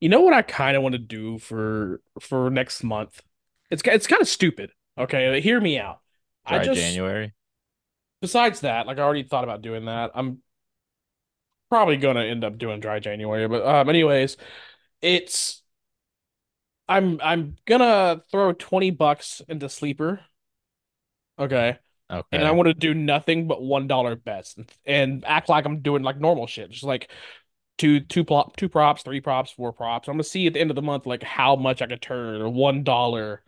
You know what I kind of want to do for for next month? It's it's kind of stupid. Okay, hear me out. I Dry just January. besides that, like I already thought about doing that. I'm probably gonna end up doing dry January, but um, anyways, it's I'm I'm gonna throw 20 bucks into Sleeper. Okay. Okay. And I want to do nothing but one dollar bets and, and act like I'm doing like normal shit. Just like two two plop two props, three props, four props. I'm gonna see at the end of the month like how much I could turn one dollar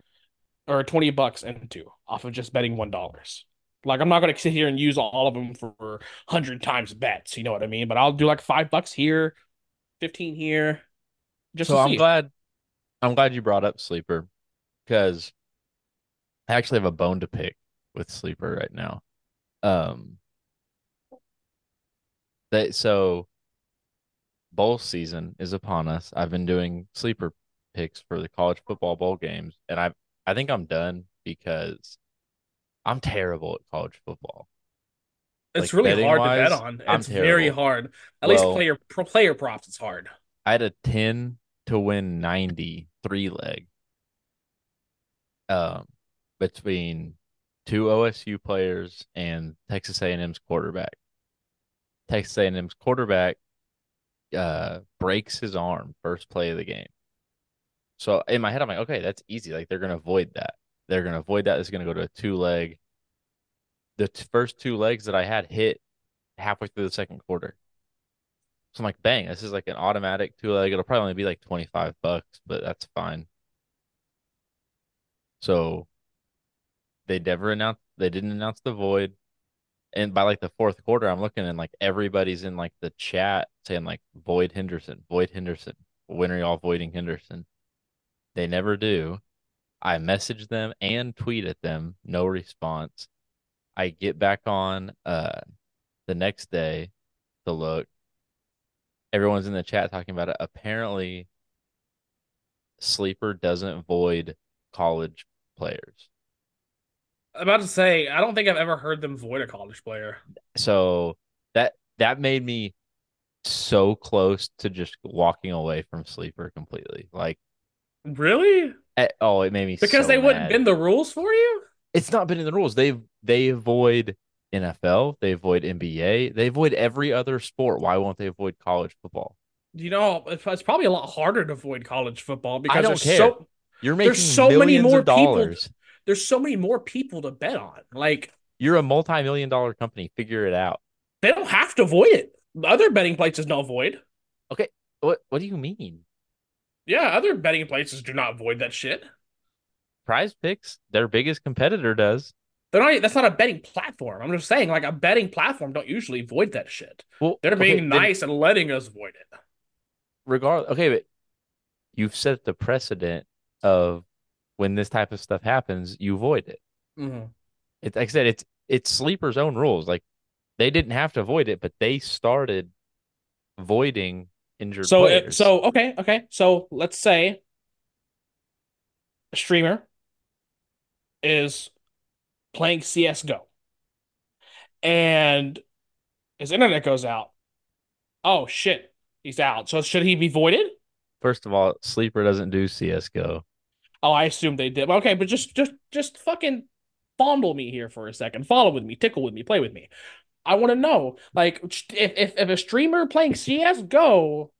or 20 bucks into off of just betting one dollars. Like I'm not gonna sit here and use all of them for 100 times bets, you know what I mean? But I'll do like five bucks here, 15 here, just So I'm glad I'm glad you brought up Sleeper because I actually have a bone to pick with Sleeper right now. Um that so bowl season is upon us. I've been doing sleeper picks for the college football bowl games and I I think I'm done because I'm terrible at college football. It's Like really hard to bet on. I'm It's very hard. At least player pro player props, it's hard. I had a 10 to win 90 three leg um between two OSU players and Texas A&M's quarterback. Texas A&M's quarterback uh breaks his arm first play of the game. So in my head I'm like, okay, that's easy. Like they're to avoid that. They're to avoid that. It's to go to a two leg. The t- first two legs that I had hit halfway through the second quarter. So I'm like, bang, this is like an automatic two leg. It'll probably only be like 25 bucks, but that's fine. So they never announced, they didn't announce the void. And by like the fourth quarter, I'm looking and like everybody's in like the chat saying like void Henderson, void Henderson. When are y'all voiding Henderson? They never do. I message them and tweet at them, no response. I get back on uh the next day to look. Everyone's in the chat talking about it. Apparently, Sleeper doesn't void college players. I'm about to say, I don't think I've ever heard them void a college player. So that that made me so close to just walking away from Sleeper completely. Like, Really? eh, oh, it made me Because so they wouldn't mad. bend the rules for you? It's not been in the rules. They they avoid NFL, they avoid NBA, they avoid every other sport. Why won't they avoid college football? You know, it's, probably a lot harder to avoid college football because I don't there's care. so You're making There's so many more people- dollars. There's so many more people to bet on. Like You're a multi-million dollar company. Figure it out. they don't have to void it. Other betting places don't void. Okay. What what do you mean? Yeah, other betting places do not void that shit. Prize Picks, their biggest competitor does. They're not. That's not a betting platform. I'm just saying, like a betting platform don't usually void that shit. Well, They're okay, being then nice and letting us void it. regardless. Okay, but you've set the precedent of when this type of stuff happens, you void it. Mhm. It's like I said, it's it's sleeper's own rules. Like they didn't have to avoid it, but they started voiding injured So, it, players. so okay, okay. So let's say a streamer is playing CS:GO, and his internet goes out. Oh shit, he's out. So should he be voided? first of all, sleeper doesn't do CS:GO. Oh, I assume they did. Okay, but just just just fucking fondle me here for a second. Follow with me, tickle with me, play with me. I want to know, like, if, if if a streamer playing CS:GO,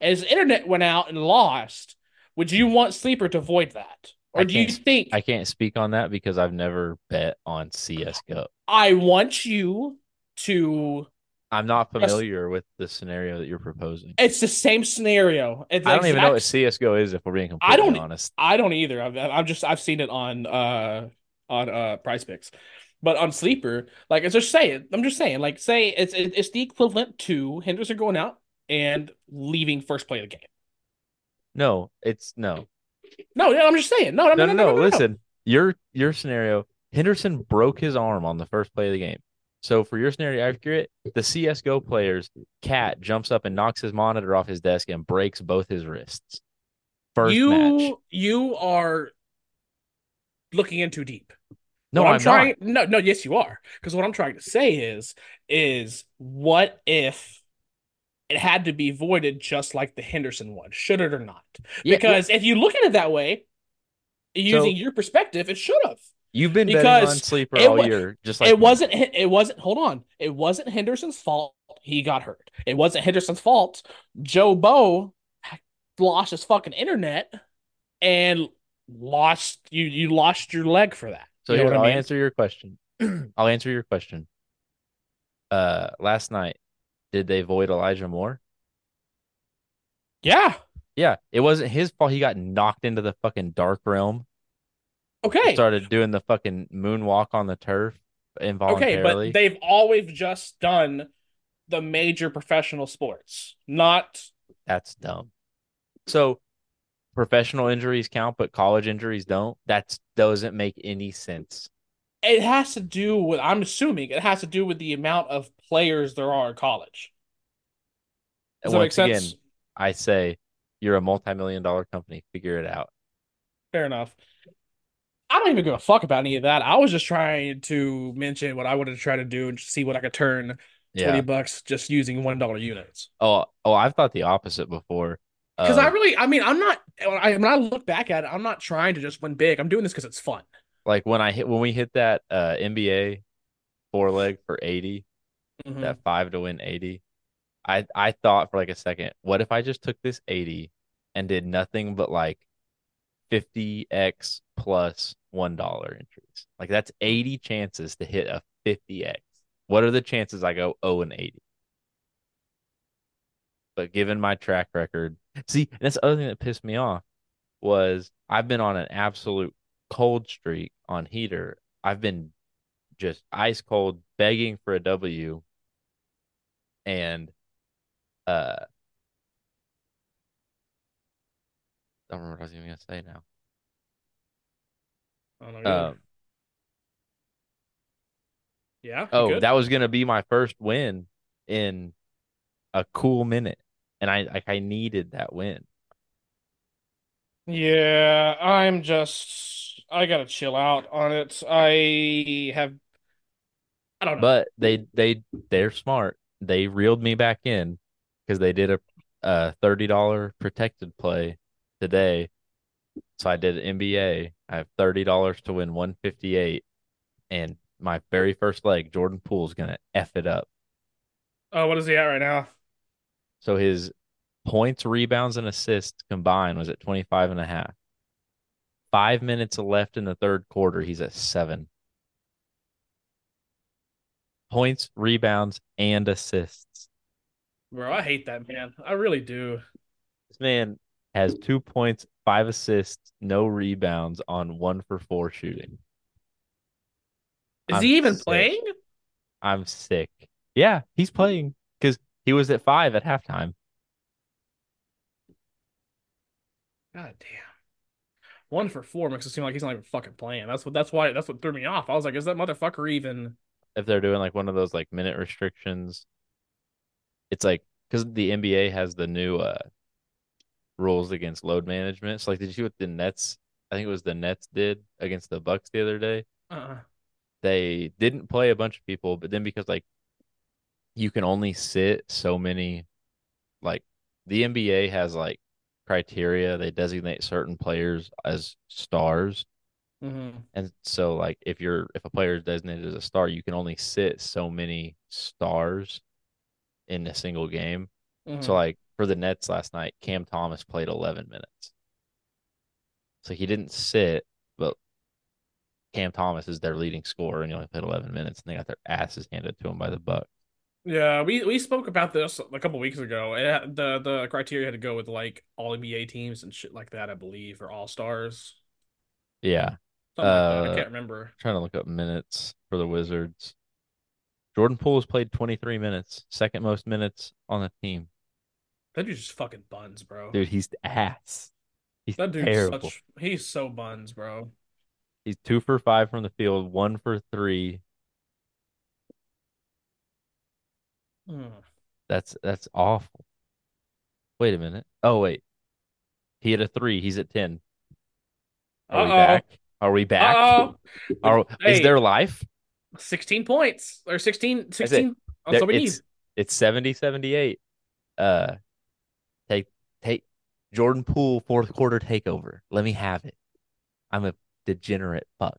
his internet went out and lost, would you want Sleeper to void that, or I do you think I can't speak on that because I've never bet on CS:GO. I want you to? I'm not familiar with the scenario that you're proposing. It's the same scenario. It's I don't even know what exact- CS:GO is if we're being I completely don't- honest. I don't either. I've, I've just I've seen it on uh on uh Prize Picks, but on Sleeper, like it's just saying. I'm just saying, like say it's it's the equivalent to Henderson going out and leaving first play of the game. No, it's no. No, I'm just saying. No, no, No, no, no, no. Listen, your your scenario, Henderson broke his arm on the first play of the game. So for your scenario accurate, the CS:GO players, Cat jumps up and knocks his monitor off his desk and breaks both his wrists. First you match. you are looking in too deep. No, What I'm, I'm, trying. not. No, no, yes, you are. Because what I'm trying to say is, is what if it had to be voided just like the Henderson one, should it or not? Yeah, Because if you look at it that way, using your perspective, it should have. You've been betting Because on sleeper it all year, just like it me. wasn't. It wasn't. Hold on. It wasn't Henderson's fault. He got hurt. It wasn't Henderson's fault. Joe Bo lost his fucking internet and lost you. You lost your leg for that. So you here, I'll I mean? answer your question. I'll answer your question. Uh, last night, did they void Elijah Moore? Yeah. Yeah, it wasn't his fault. He got knocked into the fucking dark realm. Okay. Started doing the fucking moonwalk on the turf involuntarily. Okay, but they've always just done the major professional sports, not That's dumb. So professional injuries count, but college injuries don't. That doesn't make any sense. it has to do with I'm assuming it has to do with the amount of players there are in college. Does that make Once again, sense? I say you're a multi-million dollar company. Figure it out. Fair enough. I don't even give a fuck about any of that. I was just trying to mention what I wanted to try to do and see what I could turn 20 bucks just using one dollar units. Oh, oh, I've thought the opposite before. Because Uh, I really, I mean, I'm not, when I, when I look back at it, I'm not trying to just win big. I'm doing this because it's fun. like when I hit when we hit that uh NBA four leg for 80, Mhm. that five to win 80. I I thought for like a second, what if I just took this 80 and did nothing but like 50x plus one dollar entries? Like that's 80 chances to hit a 50x. What are the chances I go 0 and 80? But given my track record, see, that's the other thing that pissed me off was I've been on an absolute cold streak on heater. I've been just ice cold begging for a W and uh I don't remember what I was even gonna say now. Um, yeah. oh, good? that was gonna be my first win in a cool minute, and I like I needed that win. Yeah, I'm just I gotta chill out on it. I have I don't know. But they they they're smart. They reeled me back in because they did a, a thirty dollar protected play today. So I did NBA. I have thirty dollars to win one fifty eight, and my very first leg, Jordan Poole's gonna f it up. Oh, what is he at right now? So his points, rebounds, and assists combined was at 25 and a half. Five minutes left in the third quarter. He's at seven. Points, rebounds, and assists. Bro, I hate that man. I really do. This man has two points, five assists, no rebounds on one for four shooting. Is I'm he even sick. playing? I'm sick. Yeah, he's playing because he was at five at halftime. God damn. One for four makes it seem like he's not even fucking playing. That's what that's why that's what threw me off. I was like, is that motherfucker even If they're doing like one of those like minute restrictions, it's like because the NBA has the new uh rules against load management. So like, did you see what the Nets? I think it was the Nets did against the Bucks the other day. uh They didn't play a bunch of people, but then because like you can only sit so many, like the NBA has like criteria. They designate certain players as stars. mm-hmm. And so like if you're if a player is designated as a star, you can only sit so many stars in a single game. Mm-hmm. So like for the Nets last night, Cam Thomas played 11 minutes. So he didn't sit, but Cam Thomas is their leading scorer and he only played 11 minutes and they got their asses handed to him by the Bucks. Yeah, we we spoke about this a couple weeks ago. It the the criteria had to go with like all NBA teams and shit like that, I believe, or all stars. Yeah. Something like. I Uh, can't remember. Trying to look up minutes for the Wizards. Jordan Poole has played 23 minutes, second most minutes on the team. That dude's just fucking buns, bro. Dude, he's ass. He's that dude's terrible. such he's so buns, bro. He's two for five from the field, one for three. Hmm. That's that's awful. Wait a minute. Oh wait. He had a three. He's at 10. Are we Uh-oh. back? Are we back? Uh-oh. Are, Is there life? 16 points or 16 16 on There- somebody it's, it's 70 78. Uh, Jordan Poole fourth quarter takeover. Let me have it. I'm a degenerate fuck.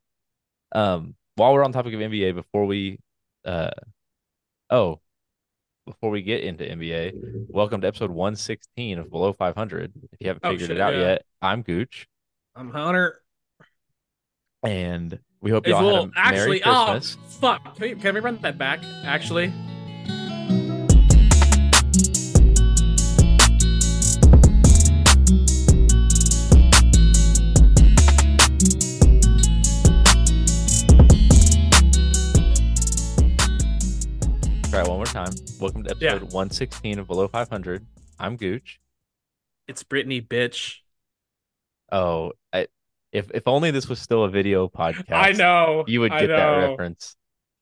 Um, while we're on topic of NBA, before we, uh, oh, before we get into NBA, welcome to episode 116 of Below 500. If you haven't Oh, figured shit, it out yeah. yet, I'm Gooch, I'm Hunter. and we hope y'all well, had a Merry actually, oh Christmas. fuck! Can we, can we run that back? Actually, time. Welcome to Yeah. episode 116 of Below 500. I'm Gooch. it's Britney, bitch. Oh, I, if if only this was still a video podcast. I know. you would get that reference.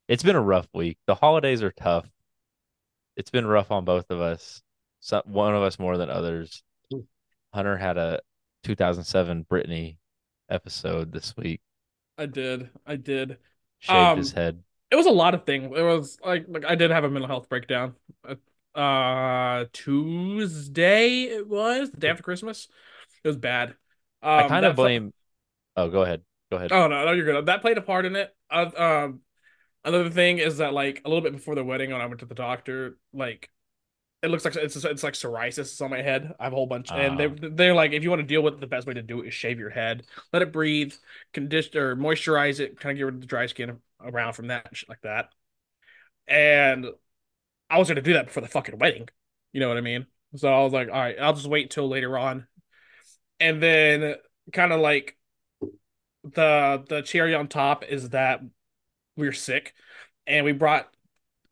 It's been a rough week. The holidays are tough. It's been rough on both of us. Some, one of us more than others. Hunter had a 2007 Britney episode this week. I did. I did. Shaved his Um, head. It was a lot of things. It was like like I did have a mental health breakdown. Uh, Tuesday it was the day after Christmas. It was bad. Um, I kind of blame. Oh, go ahead. Go ahead. Oh no, no, you're good. That played a part in it. Uh, um, another thing is that like a little bit before the wedding, when I went to the doctor, like it looks like it's it's like psoriasis on my head. I have a whole bunch, and they Ah. they're like, if you want to deal with it, the best way to do it is shave your head, let it breathe, condition or moisturize it, kind of get rid of the dry skin around from that and shit like that. And I was gonna do that before the fucking wedding. You know what I mean? So I was like, all right, I'll just wait till later on. And then kind of like the the cherry on top is that we are sick and we brought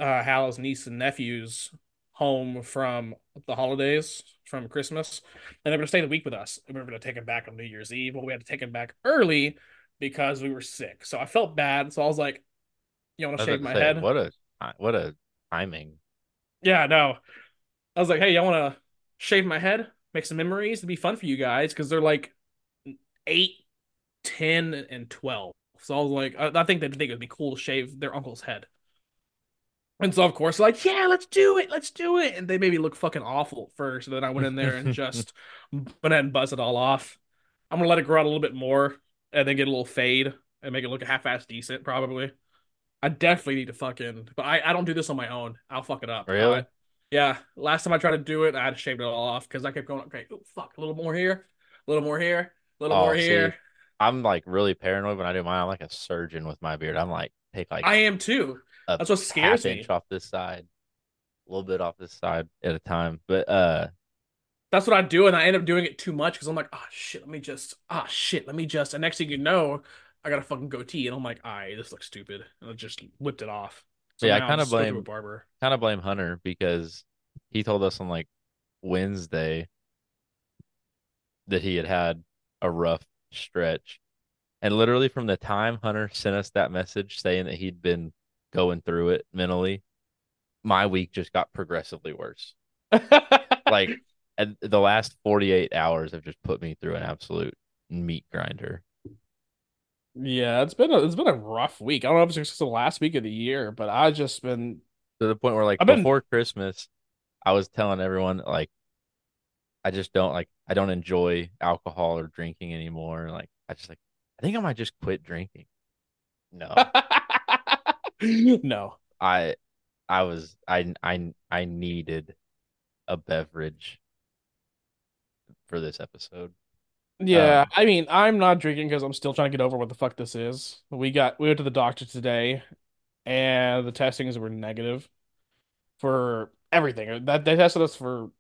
uh Hal's niece and nephews home from the holidays from Christmas and they're gonna stay the week with us. And we were gonna take them back on New Year's Eve, but we had to take them back early because we were sick. So I felt bad. So I was like, you want to shave my say, head? What a what a timing. Yeah, no. I was like, hey, y'all want to shave my head, make some memories? It'd be fun for you guys because they're like eight, ten, and 12. So I was like, I, I think they'd think it'd be cool to shave their uncle's head. And so, of course, like, yeah, let's do it. Let's do it. And they made me look fucking awful at first. And then I went in there and just went ahead and buzzed it all off. I'm going to let it grow out a little bit more and then get a little fade and make it look a half ass decent, probably. I definitely need to fucking, but I, I don't do this on my own. I'll fuck it up. Really? Yeah. Last time I tried to do it, I had to shave it all off because I kept going, okay, oh, fuck, a little more here, a little more here, a little Oh, more see, here. I'm like really paranoid when I do mine. I'm like a surgeon with my beard. I'm like take like I am too. A That's what scares half me. inch off this side, a little bit off this side at a time. But uh, That's what I do, and I end up doing it too much because I'm like, oh shit, let me just, ah shit, let me just. And next thing you know, I got a fucking goatee, and I'm like, I this looks stupid, and I just whipped it off. So Yeah, I go to blame- a barber. kind of blame Hunter because he told us on like Wednesday that he had had a rough stretch. And literally from the time Hunter sent us that message saying that he'd been going through it mentally, my week just got progressively worse. Like and the last 48 hours have just put me through an absolute meat grinder. Yeah, it's been a it's been a rough week. I don't know if it's just the last week of the year, but I just been To the point where like I've been- before Christmas, I was telling everyone like I just don't like I don't enjoy alcohol or drinking anymore. Like I just like I think I might just quit drinking. No. no. I I was I I I needed a beverage for this episode. Yeah, Um, I mean, I'm not drinking because I'm still trying to get over what the fuck this is. We got we went to the doctor today, and the testings were negative for everything. That they tested us for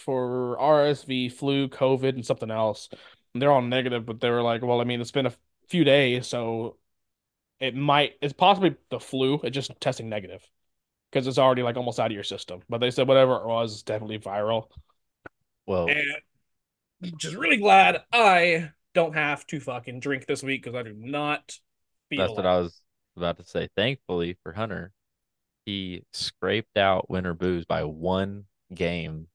for RSV, flu, COVID, and something else. And they're all negative, but they were like, well, I mean, it's been a few days, so it might it's possibly the flu. It's just testing negative because it's already like almost out of your system. But they said whatever it was, it's definitely viral. Well, And I'm just really glad I don't have to fucking drink this week because I do not feel that's what I was about to say. Thankfully for Hunter, he scraped out Win or Booze by one game.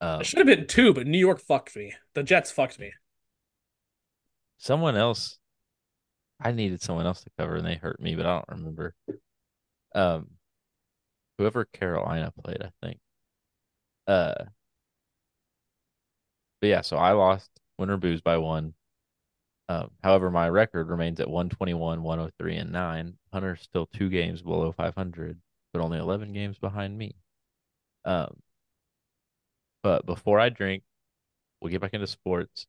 Um, it should have been two, but New York fucked me. The Jets fucked me. someone else I needed someone else to cover and they hurt me, but I don't remember. Um whoever Carolina played, I think. Uh but yeah, so I lost Win or Booze by one. Um, however, my record remains at 121, 103, and 9. Hunter's still two games below 500, but only 11 games behind me. Um, but before I drink, we'll get back into sports.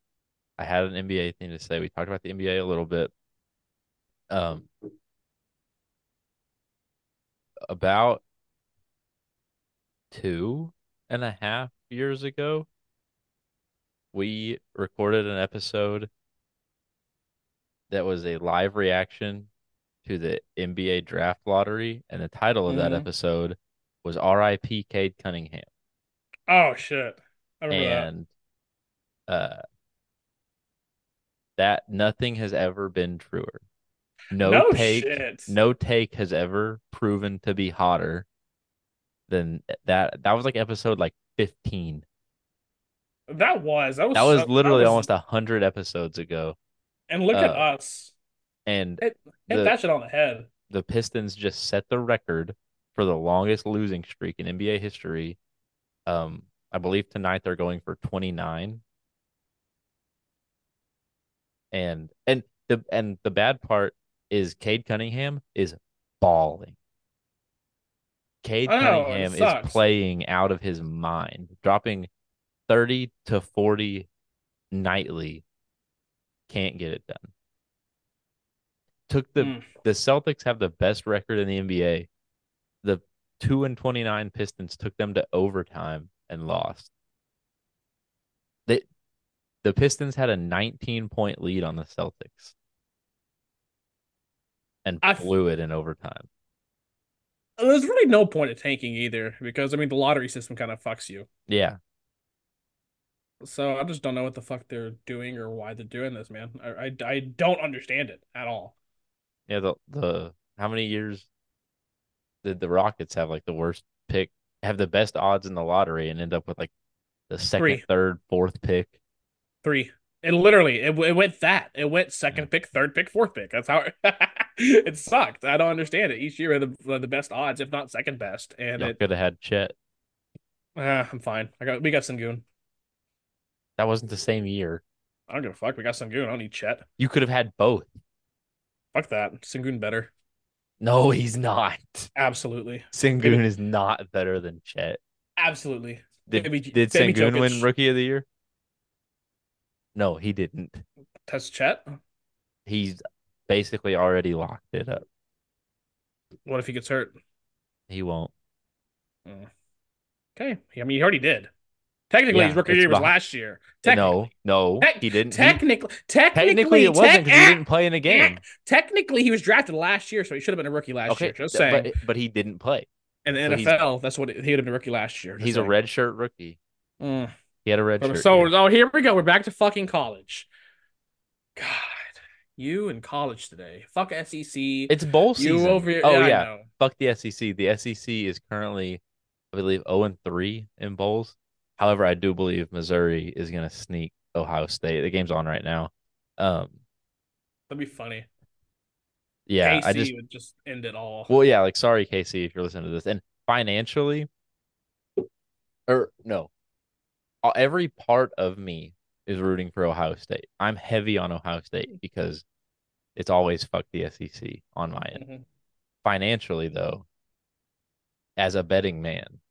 I had an NBA thing to say. We talked about the NBA a little bit. Um, about two and a half years ago, we recorded an episode that was a live reaction to the NBA draft lottery, and the title of that Mhm. episode was R.I.P. Cade Cunningham. Oh shit. I remember that. And uh that nothing has ever been truer. No, No take shit. no take has ever proven to be hotter than that. That was like episode like 15. That was that was That was so- literally was- almost a hundred episodes ago. And look at uh, us. And Hit, hit the- that shit on the head. the Pistons just set the record for the longest losing streak in NBA history. Um, I believe tonight they're going for 29. And and the and the bad part is Cade Cunningham is balling. Cade know, Cunningham is playing out of his mind, dropping 30 to 40 nightly. Can't get it done. Took the Mm. the Celtics have the best record in the NBA. The 2 and 29 Pistons took them to overtime and lost. They the Pistons had a 19 point lead on the Celtics and I f- blew it in overtime. Uh, there's really no point of tanking either, because I mean the lottery system kind of fucks you. Yeah. So I just don't know what the fuck they're doing or why they're doing this, man. I I, I don't understand it at all. Yeah, the the how many years did the Rockets have like the worst pick, have the best odds in the lottery and end up with like the second, Three. third, fourth pick? Three. It literally it, it went that. It went second mm. pick, third pick, fourth pick. That's how it, it sucked. I don't understand it. Each year had the, the best odds, if not second best. And Y'all it could have had Chet. uh, I'm fine. I got we got Sengun. That wasn't the same year. I don't give a fuck. We got Sengun. I don't need Chet. You could have had both. Fuck that. Sengun better. No, he's not. Absolutely. Sengun is not better than Chet. Absolutely. Did, Maybe- did maybe Sengun win Rookie of the Year? No, he didn't. Test Chet. He's basically already locked it up. What if he gets hurt? He won't. Okay. I mean, he already did. Technically, Yeah, his rookie year was last year. Technically, no, no, Tec- he didn't. Technically, technically, technically, it wasn't because he didn't play in a game. Technically, he was drafted last year, so he should have been a rookie last Okay, year. Just th- saying. but but he didn't play. In the so NFL, that's what he would have been a rookie last year. He's a saying. red shirt rookie. Mm. He had a red So, shirt. so year. oh, here we go. We're back to fucking college. God, you in college today? Fuck SEC. it's bowl you season. over here? oh yeah, know. fuck the SEC. The SEC is currently, I believe, zero and three in bowls. However, I do believe Missouri is going to sneak Ohio State. The game's on right now. Um, That'd be funny. yeah, KC I just would just end it all. well, yeah, like sorry, Casey, if you're listening to this, and financially, or no, uh, every part of me is rooting for Ohio State. I'm heavy on Ohio State because it's always fuck the SEC on my end. Mhm. financially though as a betting man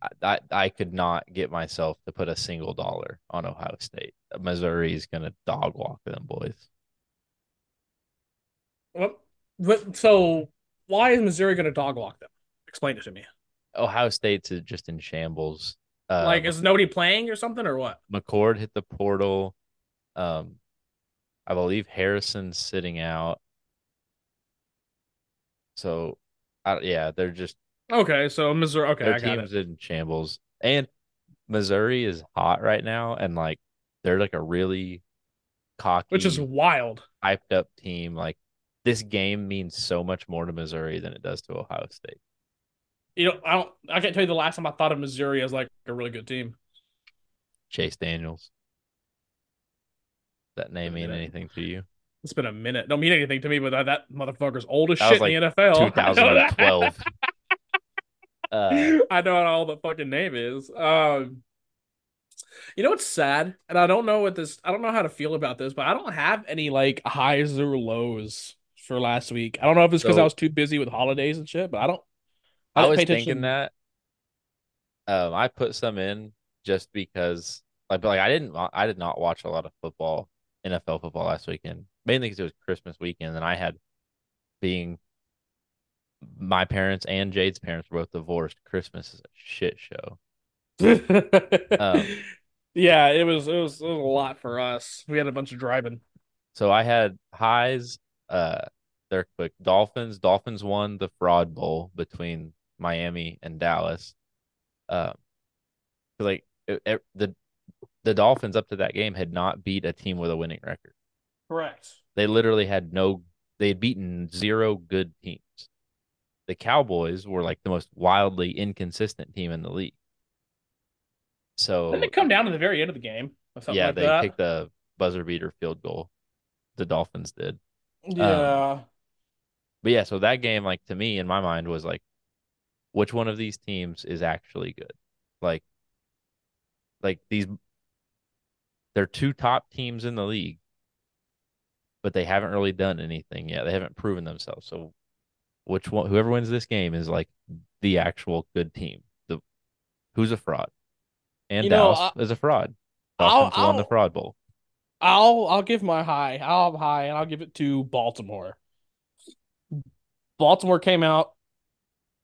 I, I i could not get myself to put a single dollar on ohio state missouri is gonna dog walk them boys What? But so, why is Missouri going to dog walk them? Explain it to me. ohio state's is just in shambles uh, like, is nobody playing or something, or what? mccord hit the portal um i believe harrison's sitting out so I, yeah they're just Okay, so Missouri. Okay, their I got team's it. in shambles. And Missouri is hot right now, and like they're like a really cocky, Which is wild. hyped up team. Like this game means so much more to Missouri than it does to Ohio State. You know, I don't. I can't tell you the last time I thought of Missouri as like a really good team. Chase Daniels. That name mean anything to you? It's been a minute. Don't mean anything to me, but that, that motherfucker's old as That shit was in the NFL. I know. 2012. uh, I know what all the fucking name is. Um, You know what's sad? And I don't know what this I don't know how to feel about this, but I don't have any like highs or lows for last week. I don't know if it's because I was too busy with holidays and shit, but I don't I I was thinking that um, I put some in just because, like, like I didn't, I did not watch a lot of football, NFL football last weekend, mainly because it was Christmas weekend, and I had being my parents and Jade's parents were both divorced. Christmas is a shit show. Um, Yeah, it was it was it was a lot for us. We had a bunch of driving. so I had highs. Uh, they're quick. Dolphins. Dolphins won the Fraud Bowl between Miami and Dallas. Um, like it, it- the the Dolphins up to that game had not beat a team with a winning record. Correct. They literally had no. They had beaten zero good teams. The Cowboys were like the most wildly inconsistent team in the league. So it come down to the very end of the game yeah, like they that? kicked a buzzer beater field goal. The Dolphins did. Um, Yeah. but yeah, so that game, like to me, in my mind, was like, which one of these teams is actually good? Like, like these, they're two top teams in the league, but they haven't really done anything yet. They haven't proven themselves. So, which one, whoever wins this game is like the actual good team. The who's a fraud, and You know, Dallas I, is a fraud. I'll Dolphins won the I'll fraud bowl. I'll I'll give my high. I'll have high and I'll give it to Baltimore. Baltimore came out.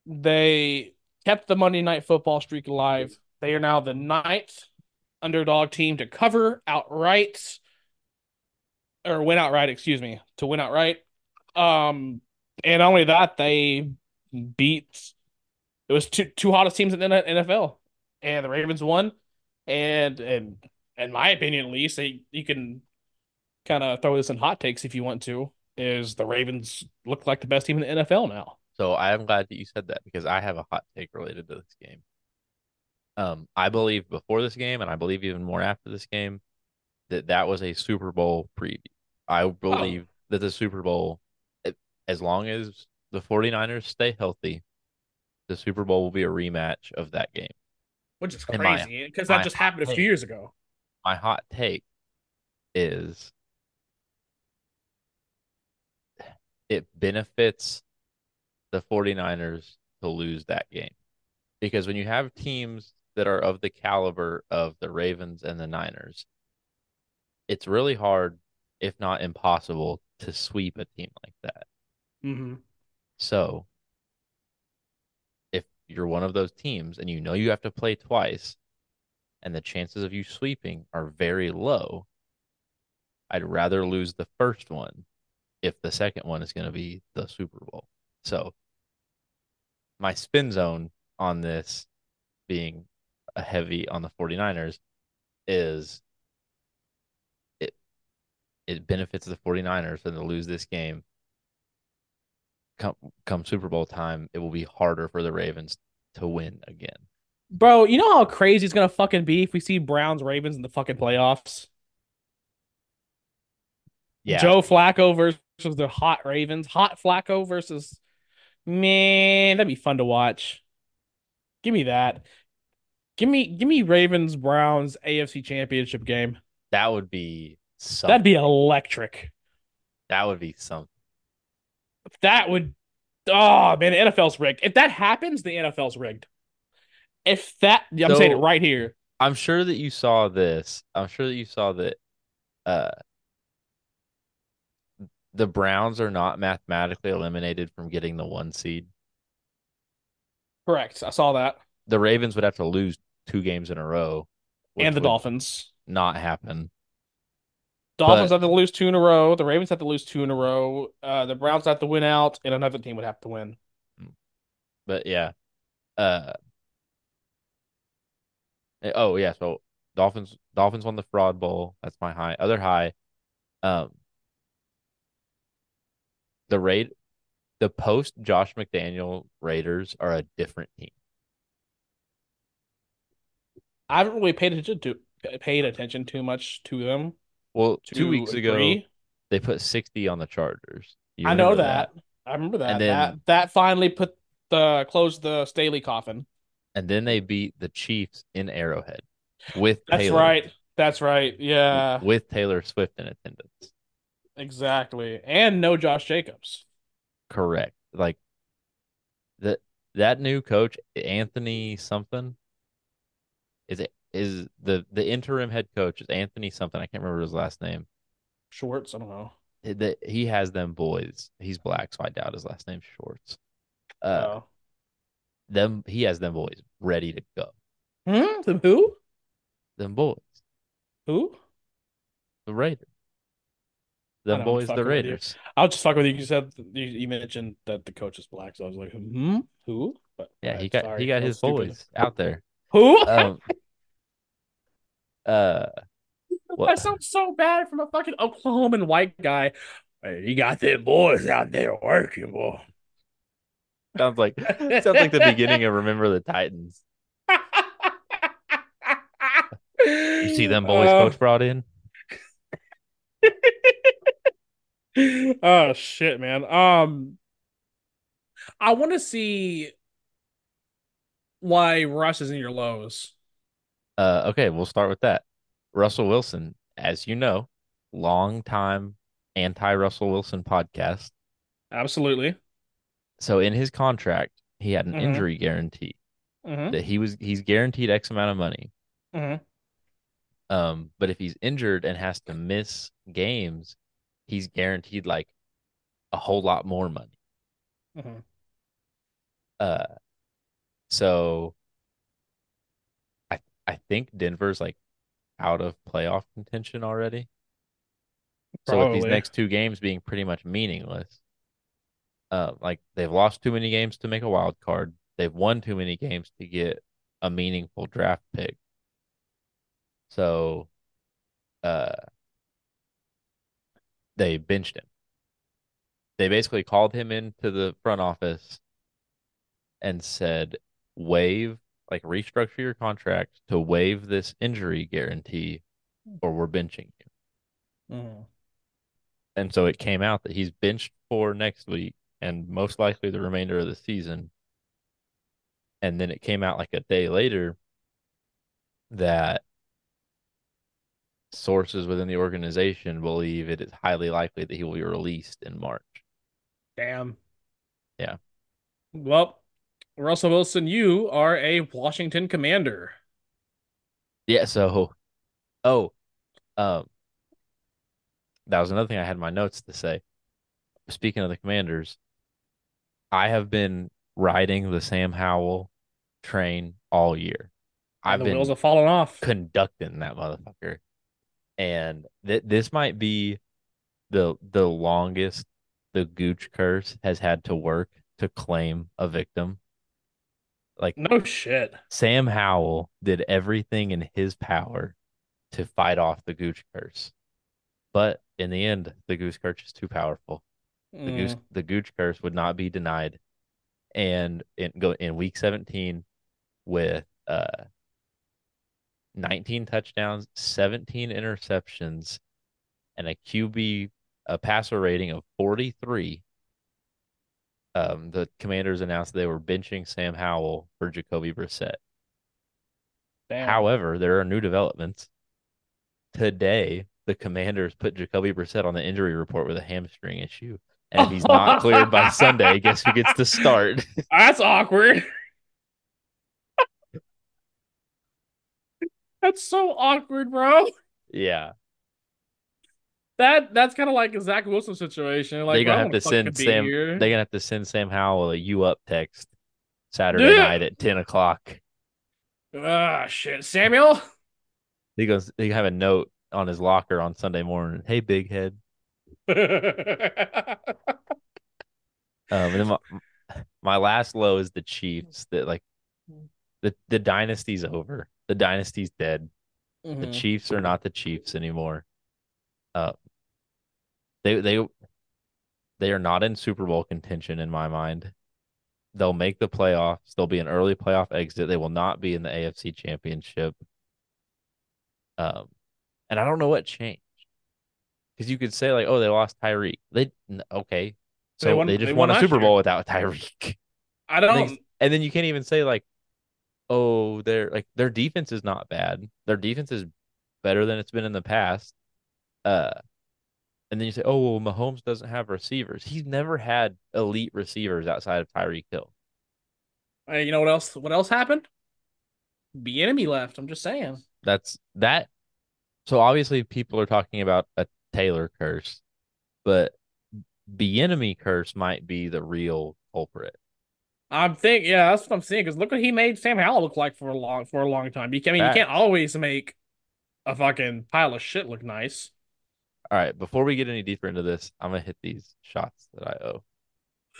They kept the Monday night football streak alive. They are now the ninth underdog team to cover outright or win outright, excuse me, to win outright. Um, and only that, they beat it was two two hottest teams in the NFL, and the Ravens won. And and in my opinion, at least, they you can kind of throw this in hot takes if you want to. Is the Ravens look like the best team in the NFL now? So I am glad that you said that because I have a hot take related to this game. Um, I believe before this game, and I believe even more after this game, that that was a Super Bowl preview. I Oh, believe that the Super Bowl, as long as the 49ers stay healthy, the Super Bowl will be a rematch of that game. which is And crazy because that just happened a few years ago. my hot take is it benefits the 49ers to lose that game. Because when you have teams that are of the caliber of the Ravens and the Niners, it's really hard, if not impossible, to sweep a team like that. hmm So if you're one of those teams and you know you have to play twice and the chances of you sweeping are very low, I'd rather lose the first one if the second one is going to be the Super Bowl. So my spin zone on this being a heavy on the 49ers is it it benefits the 49ers and to lose this game come come Super Bowl time it will be harder for the Ravens to win again. Bro, you know how crazy it's gonna fucking be if we see Browns Ravens in the fucking playoffs? Yeah. Joe Flacco versus the hot Ravens. Hot Flacco versus man, that'd be fun to watch. Give me that. Give me give me Ravens Browns AFC Championship game. That would be That'd be electric. That would be something. That would oh man, the NFL's rigged. If that happens, the NFL's rigged. If that I'm saying it right here. I'm sure that you saw this. I'm sure that you saw that uh the Browns are not mathematically eliminated from getting the one seed. Correct. I saw that. The Ravens would have to lose two games in a row, And the Dolphins. not happen. Dolphins But have to lose two in a row. The Ravens have to lose two in a row. Uh, the Browns have to win out, and another team would have to win. but yeah. Uh oh yeah, so Dolphins Dolphins won the fraud bowl. That's my high. Other high. Um the raid the post Josh McDaniel Raiders are a different team. I haven't really paid attention to paid attention too much to them. Well, two weeks ago they put 60 on the Chargers. You I know remember that. I remember And that. That then that finally put the closed the Staley coffin. and then they beat the Chiefs in Arrowhead. with That's Taylor, right. That's right. Yeah, with Taylor Swift in attendance. Exactly. And no Josh Jacobs. Correct. Like that that new coach Anthony something is it is the the interim head coach is Anthony something. I can't remember his last name. Schwartz, I don't know. That he has them boys. He's black, so I doubt his last name's Schwartz. Uh, Oh. them he has them boys ready to go. Hmm? Them who? Them boys, Who? the Raiders. I I'm boys, the. Raiders. I'll just fuck with you. You said you, you mentioned that the coach is black, so I was like, hmm, who? But Yeah, alright, he got sorry, he got was his stupid. boys out there. Who? Um, uh, what- That sounds so bad from a fucking Oklahoman white guy. Hey, you got them boys out there working, boy. sounds like sounds like the beginning of Remember the Titans. You see them boys Uh, coach brought in? oh shit, man. Um, I want to see why Russ is in your lows. Uh, okay, we'll start with that. Russell Wilson, as you know, long time anti Russell Wilson podcast. Absolutely. So in his contract, he had an Mhm. injury guarantee hmm that he was he's guaranteed X amount of money. hmm Um, but if he's injured and has to miss games, he's guaranteed like a whole lot more money. hmm Uh, so I I think Denver's like out of playoff contention already. So with these next two games being pretty much meaningless, uh, like they've lost too many games to make a wild card. They've won too many games to get a meaningful draft pick. So, uh, they benched him. They basically called him into the front office and said, waive, like restructure your contract to waive this injury guarantee, or we're benching you. Mhm. And so it came out that he's benched for next week and most likely the remainder of the season. And then it came out like a day later that sources within the organization believe it is highly likely that he will be released in March. Damn. Yeah. Well, Russell Wilson, you are a Washington Commander. Yeah, so oh, um that was another thing I had in my notes to say. Speaking of the commanders, I have been riding the Sam Howell train all year. And I've the been wheels have fallen off. conducting that motherfucker. And th- this might be the the longest the Gooch curse has had to work to claim a victim. Like No shit. Sam Howell did everything in his power to fight off the Gooch curse. But in the end, the Goose curse is too powerful. The Goose Mm. the Gooch curse would not be denied. And in go in week 17 with uh 19 touchdowns, 17 interceptions, and a QB a passer rating of 43. Um, the commanders announced they were benching Sam Howell for Jacoby Brissett. Damn. However, there are new developments. Today, the commanders put Jacoby Brissett on the injury report with a hamstring issue. And if he's not cleared by Sunday, guess who gets to start? That's awkward. That's so awkward, bro. yeah. That that's kind of like a Zach Wilson situation. Like, they're gonna have to send Sam they're gonna have to send Sam Howell a you up text Saturday Yeah. night at 10 o'clock. Ah, shit, Samuel. He goes he have a note on his locker on Sunday morning. Hey big head. Um, and then my, my last low is the Chiefs. That like the the dynasty's over. The dynasty's dead. The Mhm. Chiefs are not the Chiefs anymore. Uh, they they they are not in Super Bowl contention in my mind. They'll make the playoffs. They'll be an early playoff exit. They will not be in the AFC Championship. Um, and I don't know what changed because you could say like, oh, they lost Tyreek. They okay, so They they, just they won, won a Super year. Bowl without Tyreek. I don't. and then you can't even say like oh, their like their defense is not bad. Their defense is better than it's been in the past. Uh, and then you say, oh, well, Mahomes doesn't have receivers. He's never had elite receivers outside of Tyreek Hill. Hey, you know what else? What else happened? Bieniemy left. I'm just saying. That's that. So obviously, people are talking about a Taylor curse, but the Bieniemy curse might be the real culprit. I'm thinking, yeah, that's what I'm seeing. Because look what he made Sam Howell look like for a long for a long time. You can, I mean, Facts. you can't always make a fucking pile of shit look nice. All right, before we get any deeper into this, I'm gonna hit these shots that I owe.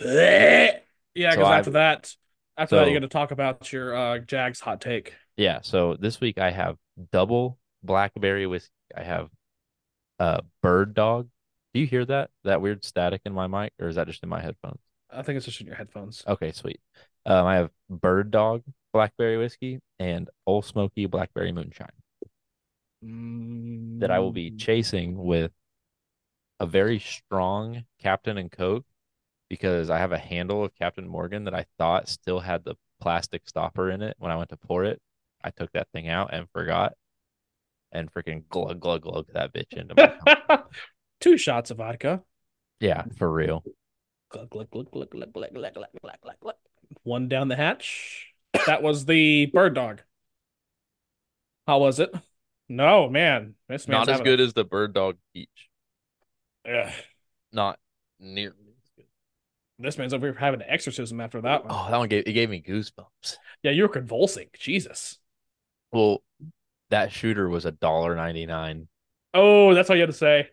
yeah, because So after I've- that, after that, you're gonna talk about your uh, Jags hot take. Yeah, so this week I have double blackberry whiskey. I have uh bird dog. Do you hear that? That weird static in my mic, or is that just in my headphones? I think it's just in your headphones. Okay, sweet. Um, I have bird dog blackberry whiskey and Ole Smoky blackberry moonshine that I will be Mm. chasing with a very strong Captain and Coke because I have a handle of Captain Morgan that I thought still had the plastic stopper in it when I went to pour it. I took that thing out and forgot and freaking glug glug glug that bitch into my. Two shots of vodka. Yeah, for real. Glug, glug, glug, glug, glug, glug, glug, glug, glug, glug. One down the hatch. That was the bird dog. How was it? No, man. This man's Not as good as the bird dog peach. A, Ugh. Not nearly as good. this man's over here having an exorcism after that one. Oh, that one gave it gave me goosebumps. Yeah, you were convulsing. Jesus. Well, that shooter was a dollar ninety nine. Oh, that's all you had to say.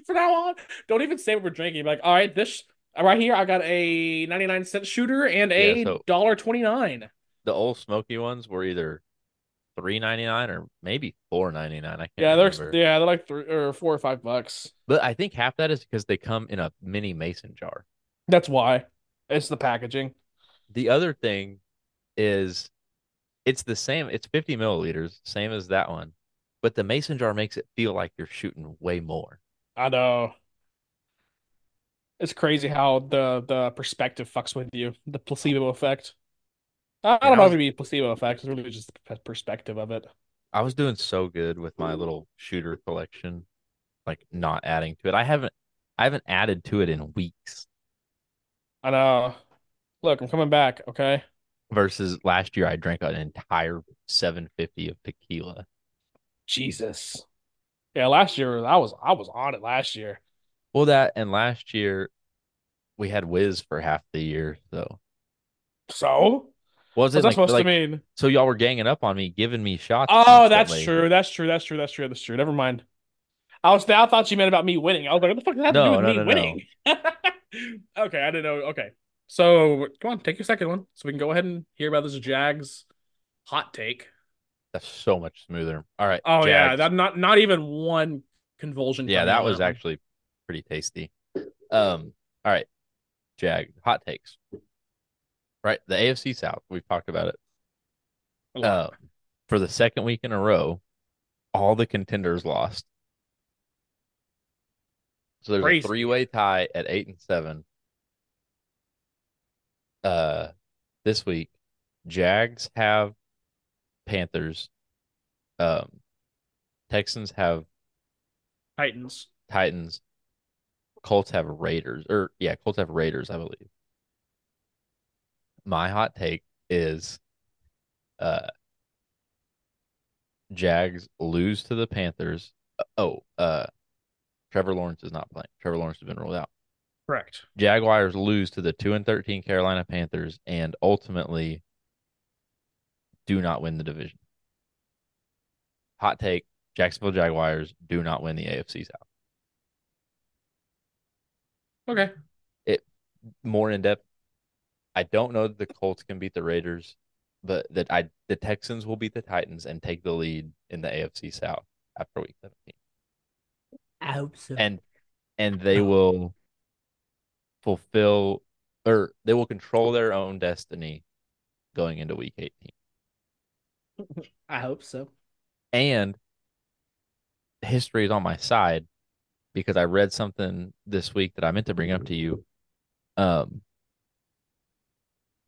For now on, don't even say what we're drinking. Be like, all right, this right here, I got a 99 cent shooter and a Yeah, so- dollar 29. The Ole Smoky ones were either three ninety nine or maybe four ninety nine. I can't Yeah, they're remember. yeah, they're like three or four or five bucks. But I think half that is because they come in a mini mason jar. That's why. It's the packaging. The other thing is it's the same, it's 50 milliliters, same as that one. But the mason jar makes it feel like you're shooting way more. I know. It's crazy how the the perspective fucks with you. The placebo effect. I, I don't know if it'd be placebo effect. It's really just the perspective of it. I was doing so good with my little shooter collection, like not adding to it. I haven't I haven't added to it in weeks I know. Look, I'm coming back. Okay. versus last year I drank an entire 750 of tequila. Jesus. Yeah, last year I was I was on it last year. Well, that and last year we had Wiz for half the year, so So was what's it that like, supposed like to mean? so y'all were ganging up on me, giving me shots. Oh, that's constantly. true. That's true. That's true. That's true. That's true. That's true. Never mind. I was I thought you meant about me winning. I was like, what the fuck does that have to No, do with no, me no, no. winning? okay, I didn't know. Okay. So come on, take your second one. So we can go ahead and hear about this Jags hot take. That's so much smoother. All right. Oh yeah, that not not even one convulsion. yeah, that was actually pretty tasty. Um, all right. Jag, hot takes. Right. The AFC South, we've talked about it. Uh, for the second week in a row, all the contenders lost. So there's Crazy. a three-way tie at eight and seven. Uh, this week, Jags have Panthers. Um, Texans have Titans. Titans. Colts have Raiders, or yeah, Colts have Raiders, I believe. My hot take is, uh, Jags lose to the Panthers. Uh, Oh, uh, Trevor Lawrence is not playing. Trevor Lawrence has been ruled out. Correct. Jaguars lose to the two and thirteen Carolina Panthers, and ultimately do not win the division. Hot take: Jacksonville Jaguars do not win the AFC South. Okay. It more in depth. I don't know that the Colts can beat the Raiders, but that I the Texans will beat the Titans and take the lead in the AFC South after week 17. I hope so. And and they oh. will fulfill or they will control their own destiny going into week 18. I hope so. And history is on my side because I read something this week that I meant to bring up to you. Um,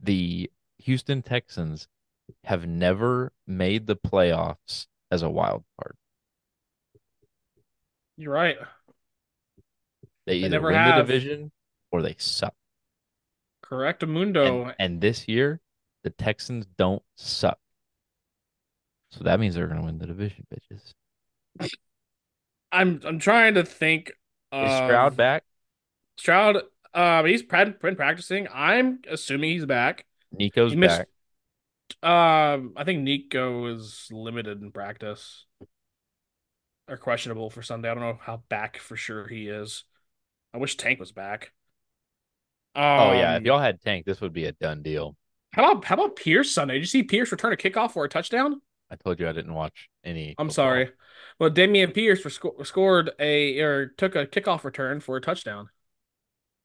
the Houston Texans have never made the playoffs as a wild card. You're right. They either never win the division or they suck. Correct, Mundo. And, and this year, the Texans don't suck. So that means they're going to win the division, bitches. I'm I'm trying to think. Is of- Stroud back? Stroud, um, he's pra- been practicing. I'm assuming he's back. Nico's He missed- back. Um, I think Nico is limited in practice or questionable for Sunday. I don't know how back for sure he is. I wish Tank was back. Um, oh yeah, if y'all had Tank, this would be a done deal. How about how about Pierce Sunday? Did you see Pierce return a kickoff for a touchdown? I told you I didn't watch any. I'm football. sorry. Well, Damian Pierce for sco- scored a or took a kickoff return for a touchdown.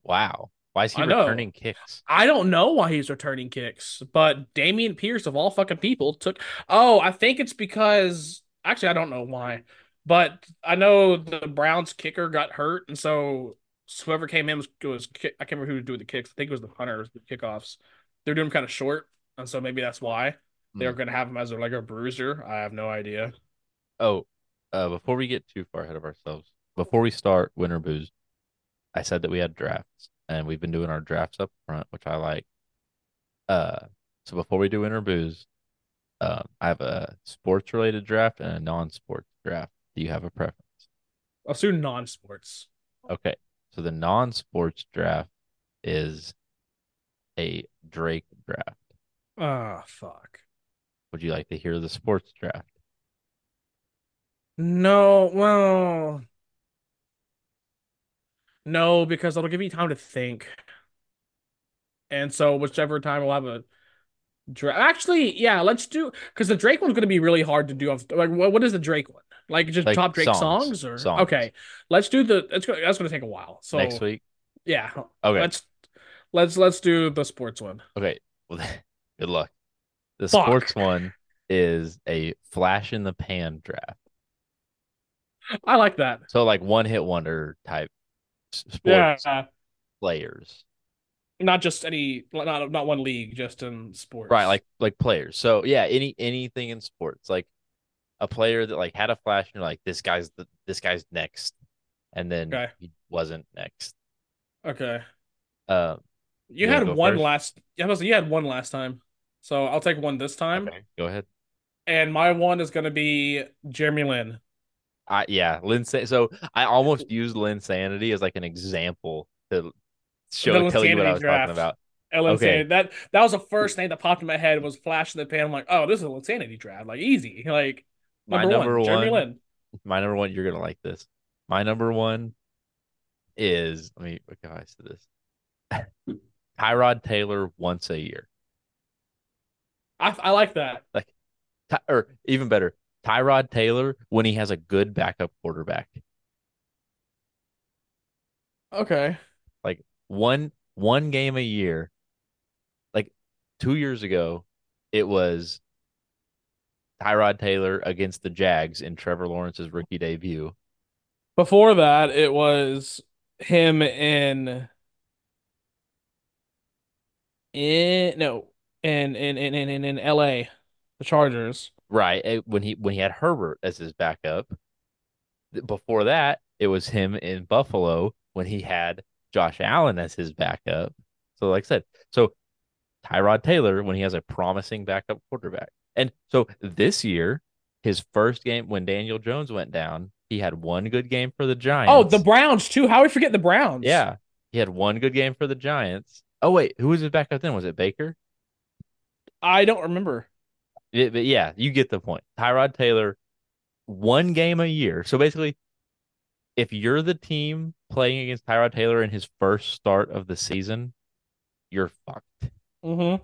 Wow. Why is he I know. returning kicks? I don't know why he's returning kicks, but Damian Pierce of all fucking people took. Oh, I think it's because actually I don't know why, but I know the Browns kicker got hurt, and so whoever came in was, was I can't remember who was doing the kicks. I think it was the punters, the kickoffs. They're doing them kind of short, and so maybe that's why they're Hmm. going to have him as a, like a bruiser. I have no idea. Oh, uh, before we get too far ahead of ourselves, before we start Win or Booze, I said that we had drafts, and we've been doing our drafts up front, which I like. Uh, so before we do Win or Booze, um, I have a sports related draft and a non sports draft. Do you have a preference? I'll do non-sports. Okay, so the non sports draft is a Drake draft. Ah, fuck. Would you like to hear the sports draft? No, well, no, because it'll give you time to think. And so, whichever time we'll have a draft. Actually, yeah, let's do because the Drake one's going to be really hard to do. Off like, what what is the Drake one? Like just Like top Drake songs. songs, or Songs. okay, let's do the. It's that's going to take a while. So Next week? yeah, Okay. let's let's let's do the sports one. Okay. Well, good luck. The Fuck. sports one is a flash in the pan draft. I like that. So like one hit wonder type sports Yeah, players. not just any, not not one league, just in sports. Right, like like players. So yeah, any anything in sports. Like a player that like had a flash and you're like, this guy's the this guy's next. And then Okay. he wasn't next. okay. Uh You You had one first? last. I was- you had one last time, so I'll take one this time. okay, go ahead. And my one is going to be Jeremy Lin. I yeah, Lynn Sa- so I almost used Linsanity as like an example to show tell you what I was draft. talking about. Ellen Okay. Sanity. That that was the first name that popped in my head was Flash in the Pan. I'm like, oh, this is a Insanity draft. Like easy. Like My number, number one, Jeremy one- Lin. My number one, you're gonna like this. My number one is let me what can I said this? Tyrod Taylor once a year. I I like that. Like, or even better, Tyrod Taylor when he has a good backup quarterback. Okay. Like one one game a year. Like two years ago, it was Tyrod Taylor against the Jags in Trevor Lawrence's rookie debut. Before that, it was him in in no in in in in in, L.A. The Chargers. Right. eh, When he when he had Herbert as his backup. Before that, it was him in Buffalo when he had Josh Allen as his backup. So like I said, so Tyrod Taylor when he has a promising backup quarterback. And so this year, his first game when Daniel Jones went down, he had one good game for the Giants. Oh, the Browns too. How we forget the Browns? Yeah. He had one good game for the Giants. Oh wait, who was his backup then? Was it Baker? I don't remember. Yeah, but yeah, you get the point. Tyrod Taylor, one game a year. So basically, if you're the team playing against Tyrod Taylor in his first start of the season, you're fucked. Mm-hmm.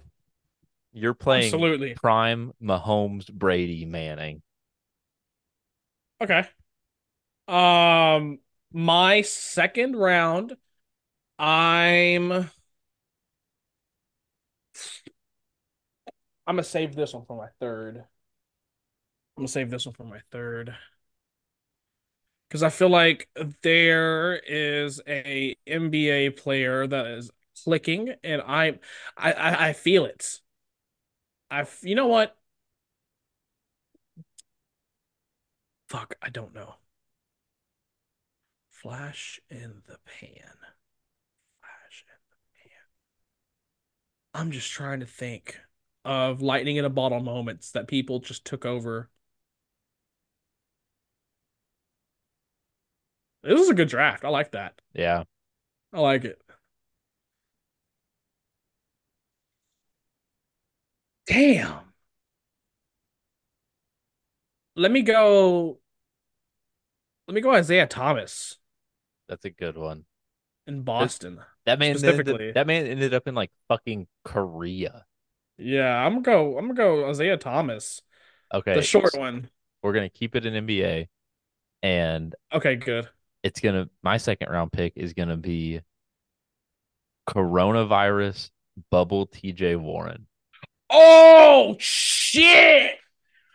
You're playing Absolutely. prime Mahomes, Brady, Manning. Okay. Um, my second round, I'm I'm gonna save this one for my third. I'm gonna save this one for my third. Because I feel like there is a NBA player that is clicking, and I, I, I feel it. I you know what? Fuck, I don't know. Flash in the pan. Flash in the pan. I'm just trying to think of lightning in a bottle moments that people just took over. This is a good draft. I like that. Yeah. I like it. Damn. Let me go. Let me go Isaiah Thomas That's a good one. in Boston. That man ended, that man ended up in like fucking Korea. Yeah, I'm gonna go. I'm gonna go Isaiah Thomas, Okay. the short s- one. We're gonna keep it in NBA. And Okay, good. it's gonna my second round pick is gonna be coronavirus bubble TJ Warren. Oh shit!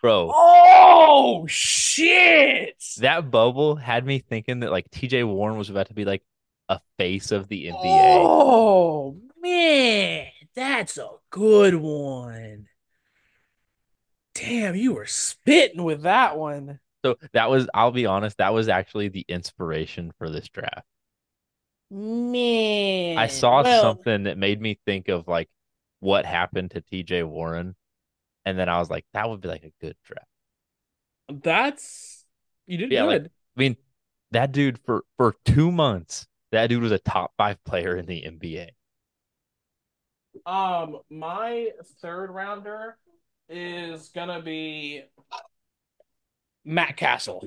Bro, Oh shit! that bubble had me thinking that like TJ Warren was about to be like a face of the NBA. Oh man, that's a good one. Damn, you were spitting with that one. So that was, I'll be honest, that was actually the inspiration for this draft. Man, I saw well, something that made me think of like what happened to TJ Warren. And then I was like, that would be like a good draft. That's you did Yeah, like- good. I mean, that dude for for two months, that dude was a top five player in the NBA. Um, my third rounder is gonna be Matt Cassel.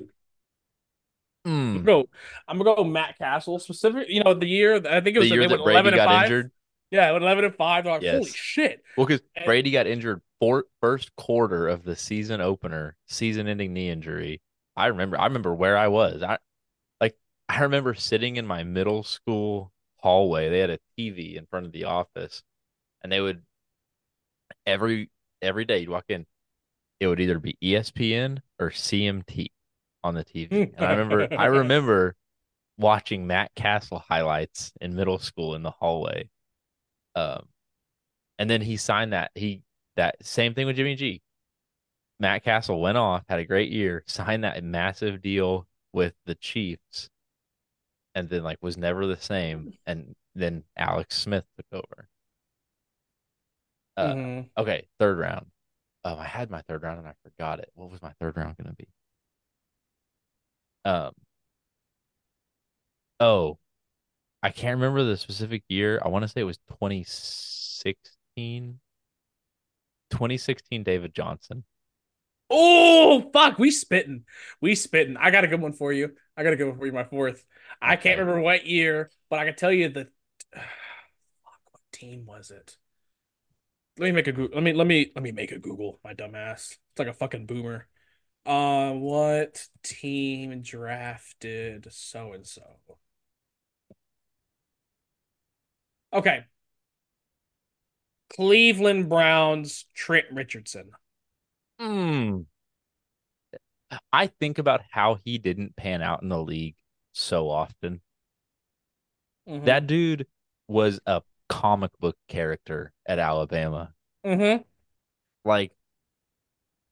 I'm Mm. gonna go. I'm gonna go Matt Cassel specific. You know, the year I think it The was year they that Brady 11 and got 5. injured. Yeah, with 11 and five. They're like, holy shit! Well, because Brady got injured for first quarter of the season opener, season-ending knee injury. I remember. I remember where I was. I like. I remember sitting in my middle school hallway. They had a TV in front of the office, and they would every every day you'd walk in. It would either be ESPN or CMT on the TV. And I remember. I remember watching Matt Cassel highlights in middle school in the hallway. Um, and then he signed that he that same thing with Jimmy G. Matt Cassel went off, had a great year, signed that massive deal with the Chiefs, and then like was never the same. And then Alex Smith took over. Uh, Mhm. Okay, third round. Um, I had my third round and I forgot it. What was my third round going to be? Um. Oh, I can't remember the specific year. I want to say it was 2016. 2016 David Johnson. Oh fuck, we spitting. We spitting. I got a good one for you. I got a good one for you, my fourth. I can't remember what year, but I can tell you the fuck, what team was it? Let me make a Google. Let me let me let me make a Google, my dumbass. It's like a fucking boomer. Uh, what team drafted so and so? Okay. Cleveland Browns, Trent Richardson. Hmm. I think about how he didn't pan out in the league so often. Mhm. That dude was a comic book character at Alabama. Mhm. Like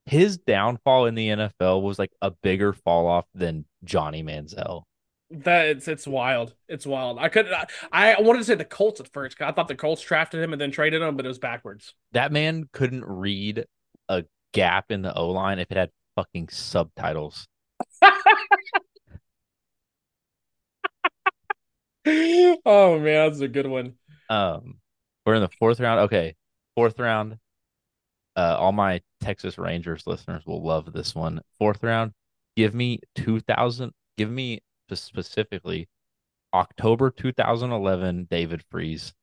his downfall in the NFL was like a bigger fall off than Johnny Manziel. That it's it's wild. It's wild. I could I, I wanted to say the Colts at first I thought the Colts drafted him and then traded him, but it was backwards. That man couldn't read a gap in the O line if it had fucking subtitles. oh man, that's a good one. Um, we're in the fourth round. Okay, fourth round. Uh, all my Texas Rangers listeners will love this one. Fourth round. Give me two thousand. Give me specifically October two thousand eleven. David Freese.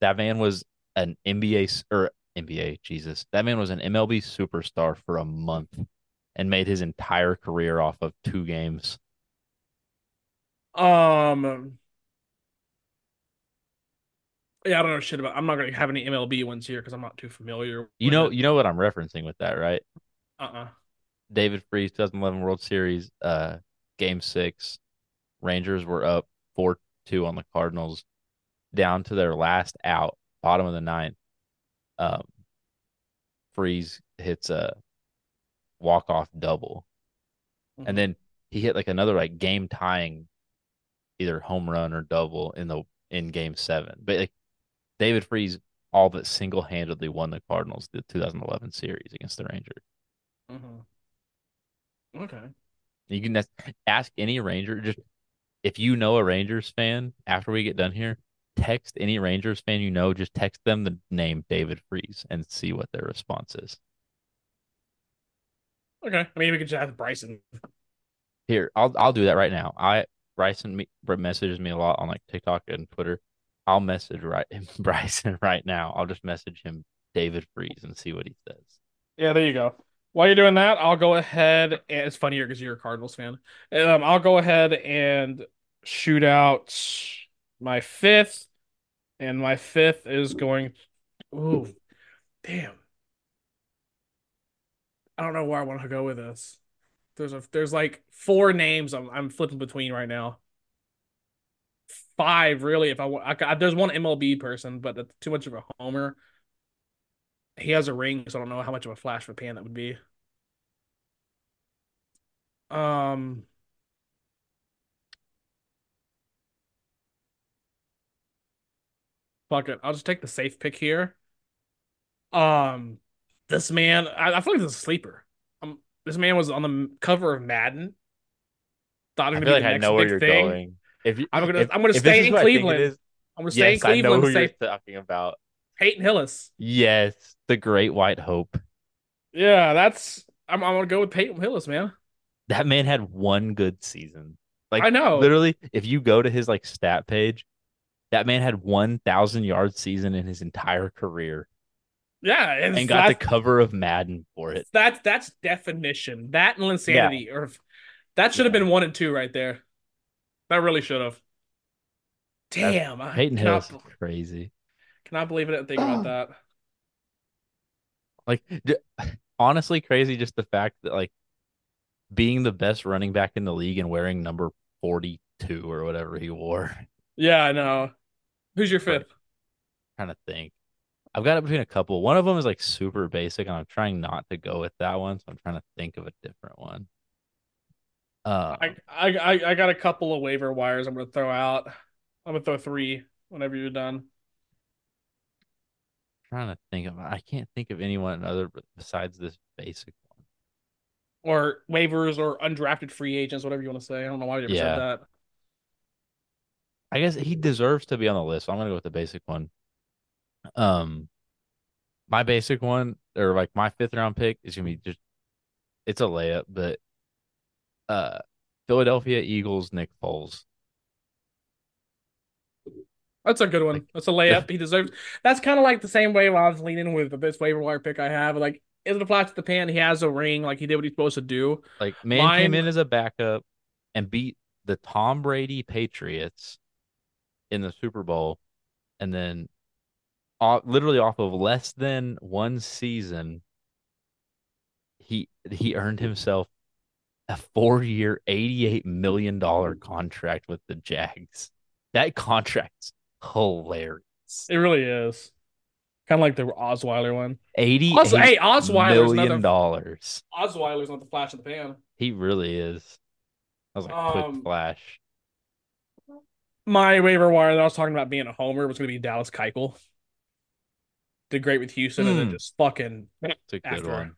That man was an NBA or NBA. Jesus, that man was an MLB superstar for a month and made his entire career off of two games. Um Yeah, I don't know shit about I'm not gonna have any MLB ones here because I'm not too familiar You know, it. you know what I'm referencing with that, right? Uh-uh. David Freese 2011 World Series, uh, Game Six. Rangers were up four two on the Cardinals, down to their last out, bottom of the ninth. Um, Freese hits a walk off double, Mhm. and then he hit like another like game tying, either home run or double in the in Game Seven. But like David Freese all but single handedly won the Cardinals the 2011 series against the Rangers. Mhm. Okay. You can ask- ask any Ranger just if you know a Rangers fan after we get done here, text any Rangers fan you know, just text them the name David Freese and see what their response is. Okay. I mean, we could just have Bryson. Here, I'll I'll do that right now. I Bryson me, messages me a lot on like TikTok and Twitter. I'll message right Bryson right now. I'll just message him David Freese and see what he says. Yeah, there you go. While you're doing that, I'll go ahead and it's funnier because you're a Cardinals fan. Um, I'll go ahead and shoot out my fifth, and my fifth is going. Ooh, damn. I don't know where I want to go with this. There's a there's like four names I'm I'm flipping between right now. Five really, if I want. I, there's one MLB person, but that's too much of a homer. He has a ring, so I don't know how much of a flash of a pan that would be. Um, fuck it. I'll just take the safe pick here. Um, this man, I, I feel like this is a sleeper. Um, this man was on the cover of Madden. Thought I it would like be the I next know where big you're thing. going. If you, I'm gonna if, I'm gonna stay in what I think it Cleveland. is, I'm gonna stay yes, in I know who and you're talking about. Peyton Hillis. Yes, the Great White Hope. Yeah, that's I'm I'm gonna go with Peyton Hillis, man. That man had one good season. Like I know. literally, if you go to his like stat page, that man had one thousand yard season in his entire career Yeah, and, and got the cover of Madden for it. that's that's definition. That and insanity, or that should have Yeah. been one and two right there. That really should have. Damn, I Peyton Hillis is crazy. cannot believe I didn't think about that. Like honestly, crazy just the fact that like being the best running back in the league and wearing number forty two or whatever he wore. Yeah, I know. Who's your fifth? trying to think. I've got it between a couple. One of them is like super basic, and I'm trying not to go with that one, so I'm trying to think of a different one. Uh, I, I I got a couple of waiver wires I'm gonna throw out. I'm gonna throw three whenever you're done. trying to think of. I can't think of anyone other besides this basic one. Or waivers or undrafted free agents, whatever you want to say. I don't know why you ever Yeah. said that. I guess he deserves to be on the list. So I'm gonna go with the basic one. Um, my basic one, or like my fifth round pick, is gonna be just. It's a layup, but uh, Philadelphia Eagles Nick Foles. That's a good one. That's a layup. He deserves. That's kind of like the same way I was leaning with this waiver wire pick I have. Like, is it a flash to the pan? He has a ring. Like he did what he's supposed to do. Like man came in as a backup and beat the Tom Brady Patriots in the Super Bowl, and then off, literally off of less than one season, he he earned himself a four-year, eighty-eight million dollar contract with the Jags. That contract's hilarious. It really is. Kind of like the Osweiler one. Eighty Also, hey, Osweiler's million dollars. Osweiler's not the flash of the pan. He really is. That was like Um, quick flash. My waiver wire that I was talking about being a homer was going to be Dallas Keuchel. Did great with Houston and then Hmm. just fucking It's a good after. one.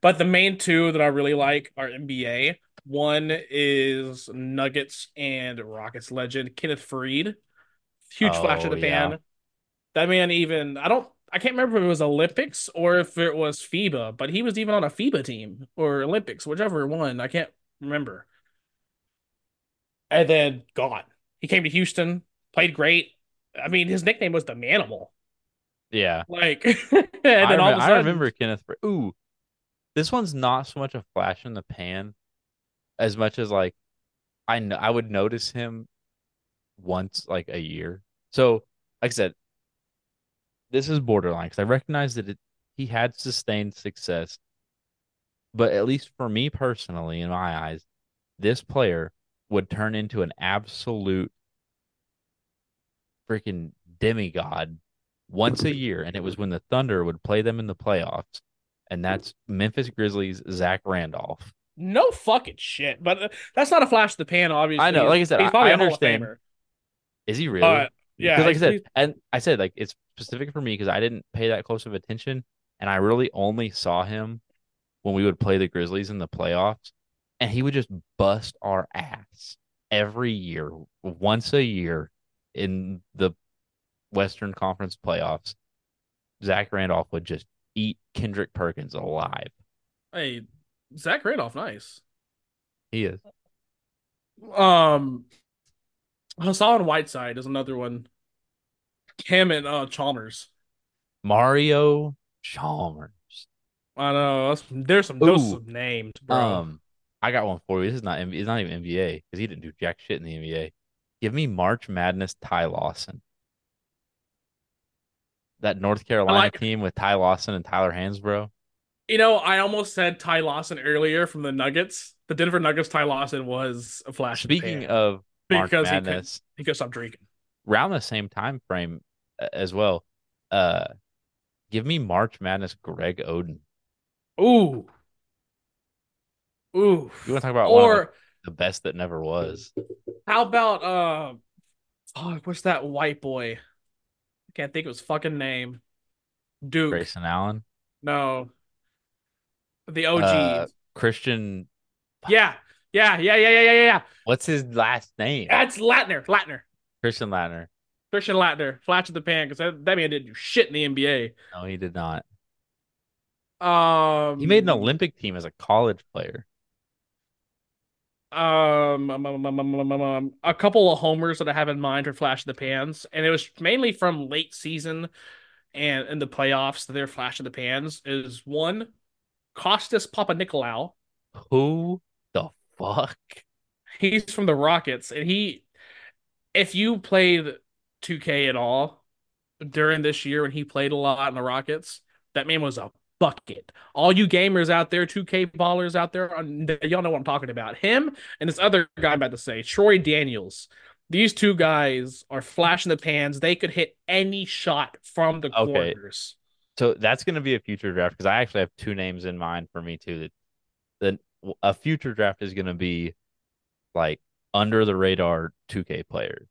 But the main two that I really like are NBA. One is Nuggets and Rockets legend Kenneth Faried. Huge flash of Oh, the yeah. pan. That man even I don't I can't remember if it was Olympics or if it was FIBA, but he was even on a FIBA team or Olympics, whichever one. I can't remember. And then gone. He came to Houston, played great. I mean, his nickname was the Manimal. Yeah. Like, and then I, all of a sudden, I remember Kenneth. Ooh, this one's not so much a flash in the pan, as much as like I know I would notice him once like a year. So, like I said, this is borderline because I recognize that it, he had sustained success, but at least for me personally, in my eyes, this player would turn into an absolute freaking demigod once a year, and it was when the Thunder would play them in the playoffs, and that's Memphis Grizzlies Zach Randolph. No fucking shit. But uh, that's not a flash of the pan, obviously. I know, like I said, he's I- probably I a Hall of understand. Famer. Is he really? Uh, yeah, like I said, and I said like it's specific for me because I didn't pay that close of attention, and I really only saw him when we would play the Grizzlies in the playoffs, and he would just bust our ass every year, once a year in the Western Conference playoffs. Zach Randolph would just eat Kendrick Perkins alive. hey, Zach Randolph, nice. He is. Um, Hassan Whiteside is another one. Him and uh Chalmers. Mario Chalmers. I know that's, there's some Ooh. some names, bro. Um, I got one for you. This is not it's not even NBA because he didn't do jack shit in the NBA. Give me March Madness Ty Lawson. That North Carolina like- team with Ty Lawson and Tyler Hansbrough. you know, I almost said Ty Lawson earlier from the Nuggets. The Denver Nuggets. Ty Lawson was a flash. Speaking of March because he could, Madness, he could stop drinking. around the same time frame uh, as well. Uh, give me March Madness Greg Oden. Ooh, ooh. You want to talk about one of Or like, the best that never was? how about uh, oh, what's that white boy? Can't think of his fucking name. Duke. Grayson Allen, No. The OG. Uh, Christian. yeah. Yeah. Yeah. Yeah. Yeah. Yeah. Yeah. What's his last name? That's Laettner. Laettner. Christian Laettner. Christian Laettner. Flash of the pan because that, that man didn't do shit in the NBA. No, he did not. Um, He made an Olympic team as a college player. Um, um, um, um, um, um, a couple of homers that I have in mind for Flash of the Pans, and it was mainly from late season and in the playoffs. Their Flash of the Pans is one Costas Papanikolaou. Who the fuck? He's from the Rockets, and he, if you played 2K at all during this year when he played a lot in the Rockets, that man was a bucket. All you gamers out there, 2K ballers out there, um, y'all know what I'm talking about. Him and this other guy I'm about to say, Troy Daniels. These two guys are flashing the pans. They could hit any shot from the Okay. corners. So that's going to be a future draft because I actually have two names in mind for me too. That that a future draft is going to be like under the radar 2K players,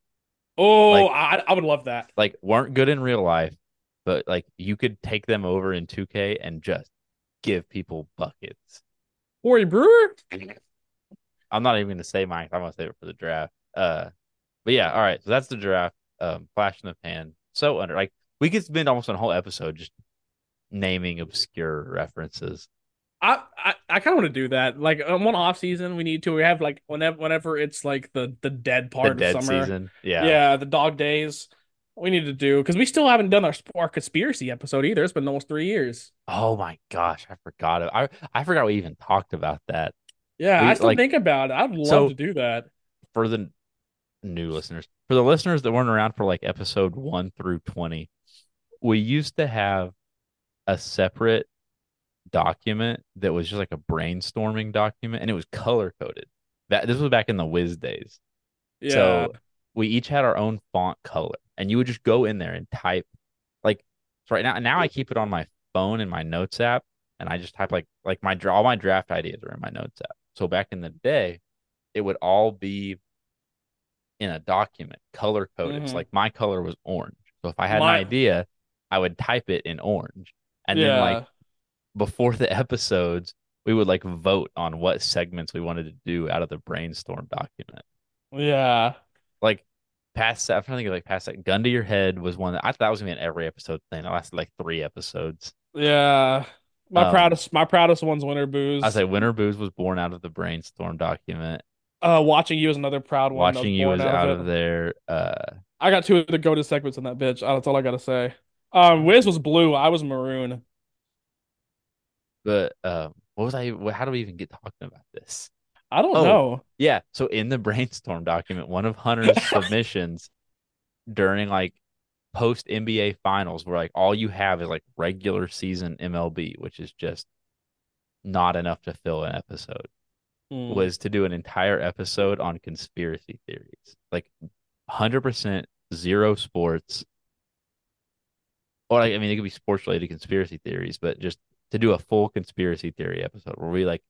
Oh, Like- I, I would love that. like weren't good in real life, but like you could take them over in 2K and just give people buckets. Corey Brewer? I'm not even going to say mine. I'm going to save it for the draft. Uh, but yeah, all right. So that's the draft. Um, flash in the pan. So under like we could spend almost a whole episode just naming obscure references. I I, I kind of want to do that. Like um, one off season, we need to. We have like whenever whenever it's like the the dead part the dead of summer. season. Yeah. Yeah. the dog days. We need to do because we still haven't done our our conspiracy episode either. It's been almost three years. Oh my gosh, I forgot it. I I forgot we even talked about that. Yeah, We, I still like- think about it. I'd love So- to do that. For the new listeners, for the listeners that weren't around for like episode 1 through 20, we used to have a separate document that was just like a brainstorming document and it was color coded. That this was back in the Wiz days. Yeah, So we each had our own font color, and you would just go in there and type. Like so right now, now I keep it on my phone in my notes app, and I just type like like my all my draft ideas are in my notes app. So back in the day, it would all be in a document, color coded. Mhm. So like my color was orange. So if I had My- an idea, I would type it in orange, and yeah. then like before the episodes, we would like vote on what segments we wanted to do out of the brainstorm document yeah, past I'm trying to think of like past that gun to your head was one that I thought was gonna be an every episode thing. It lasted like three episodes. yeah. My Um, proudest, my proudest one's Win or Booze. I say Win or Booze was born out of the brainstorm document. uh, watching you is another proud one. Watching you born was out it. of there. Uh I got two of the go to segments in that bitch. That's all I gotta say. Um, Wiz was blue. I was maroon. but um what was I how do we even get talking about this? I don't Oh. know. Yeah, so in the brainstorm document, one of Hunter's submissions during like post NBA finals where like all you have is like regular season MLB, which is just not enough to fill an episode. Hmm. was to do an entire episode on conspiracy theories. Like 100% zero sports. or like, I mean, it could be sports related conspiracy theories, but just to do a full conspiracy theory episode where we like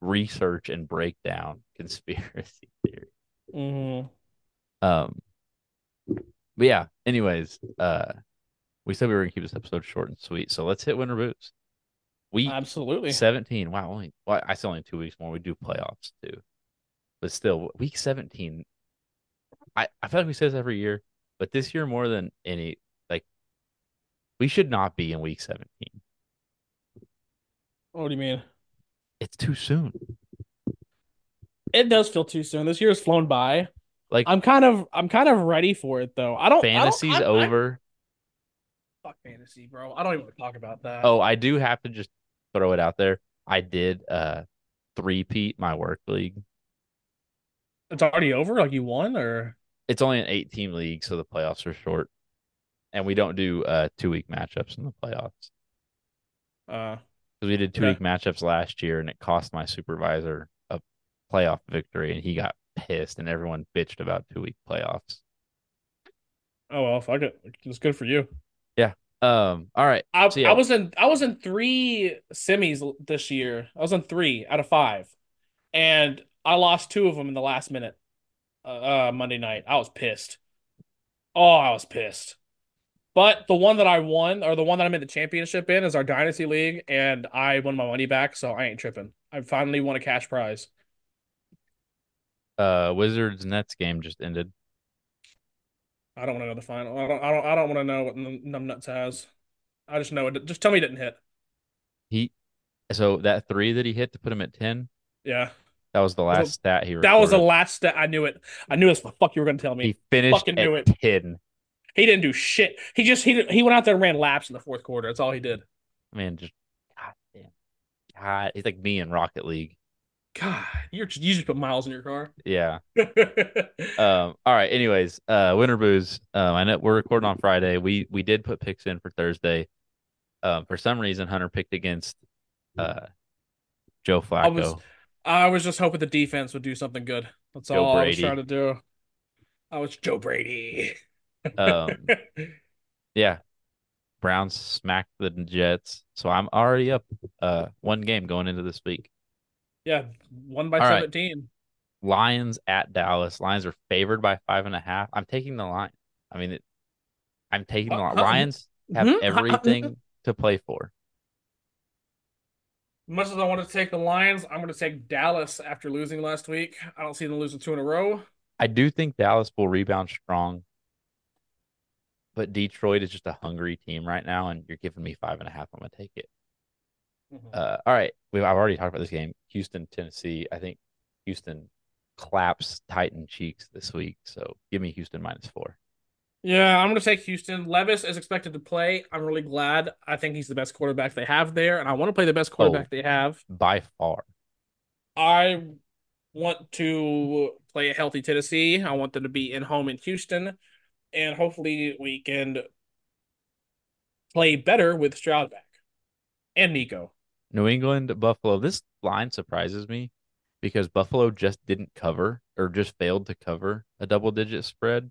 research and break down conspiracy theory. hmm Um, but yeah. Anyways, uh, we said we were gonna keep this episode short and sweet, so let's hit Win or Booze. We Absolutely. seventeen. Wow, only well, I still only two weeks more. We do playoffs too, but still, week seventeen. I I feel like we say this every year, but this year more than any, like, we should not be in week seventeen. What do you mean? It's too soon. It does feel too soon. This year's flown by. Like I'm kind of I'm kind of ready for it though. I don't fantasy's I don't, I- I- over. fuck fantasy, bro. I don't even want to talk about that. Oh, I do have to just throw it out there. I did uh three-peat my work league. it's already over. Like you won, or It's only an eight team league, so the playoffs are short. And we don't do uh two week matchups in the playoffs. uh, Because we did two week matchups last year and it cost my supervisor a playoff victory and he got pissed and everyone bitched about two week playoffs. oh well, fuck it. It's good for you. Yeah. Um, all right. I, So, yeah. I was in I was in three semis this year. I was in three out of five, and I lost two of them in the last minute. Uh, uh, Monday night, I was pissed. Oh, I was pissed. But the one that I won, or the one that I'm in the championship in, is our dynasty league, and I won my money back, so I ain't tripping. I finally won a cash prize. Uh Wizards Nets game just ended. I don't want to know the final. I don't. I don't. I don't want to know what Num Numbnuts has. I just know it. Just tell me it didn't hit. He so that three that he hit to put him at ten, Yeah, that was the was last a- stat he that was the last step. I knew it. I knew the fuck you were gonna tell me. He finished fucking at knew it. ten. He didn't do shit. He just he he went out there and ran laps in the fourth quarter. That's all he did. Man, just God damn. God, he's like me in Rocket League. God, you're you just put miles in your car. Yeah. Um, all right. Anyways, uh, Win or Booze. Um, I know we're recording on Friday. We we did put picks in for Thursday. Um, for some reason, Hunter picked against uh Joe Flacco. I was I was just hoping the defense would do something good. That's Joe all I was trying to do. I was Joe Brady. Um, yeah. Browns smacked the Jets, so I'm already up uh one game going into this week. yeah, one by All right. seventeen. Lions at Dallas. Lions are favored by five and a half. I'm taking the line. I mean, it, I'm taking the Uh, line. uh, Lions have mhm. everything to play for. Much as I want to take the Lions, I'm going to take Dallas after losing last week. I don't see them losing two in a row. I do think Dallas will rebound strong, but Detroit is just a hungry team right now, and you're giving me five and a half. I'm gonna take it. Uh, all right, we've I've already talked about this game. Houston, Tennessee. I think Houston claps Titan cheeks this week, so give me Houston minus four. Yeah, I'm going to take Houston. Levis is expected to play. I'm really glad. I think he's the best quarterback they have there, and I want to play the best quarterback they have. By far, I want to play a healthy Tennessee. I want them to be in home in Houston, and hopefully we can play better with Stroud back and Nico. New England, Buffalo. This line surprises me because Buffalo just didn't cover or just failed to cover a double digit spread,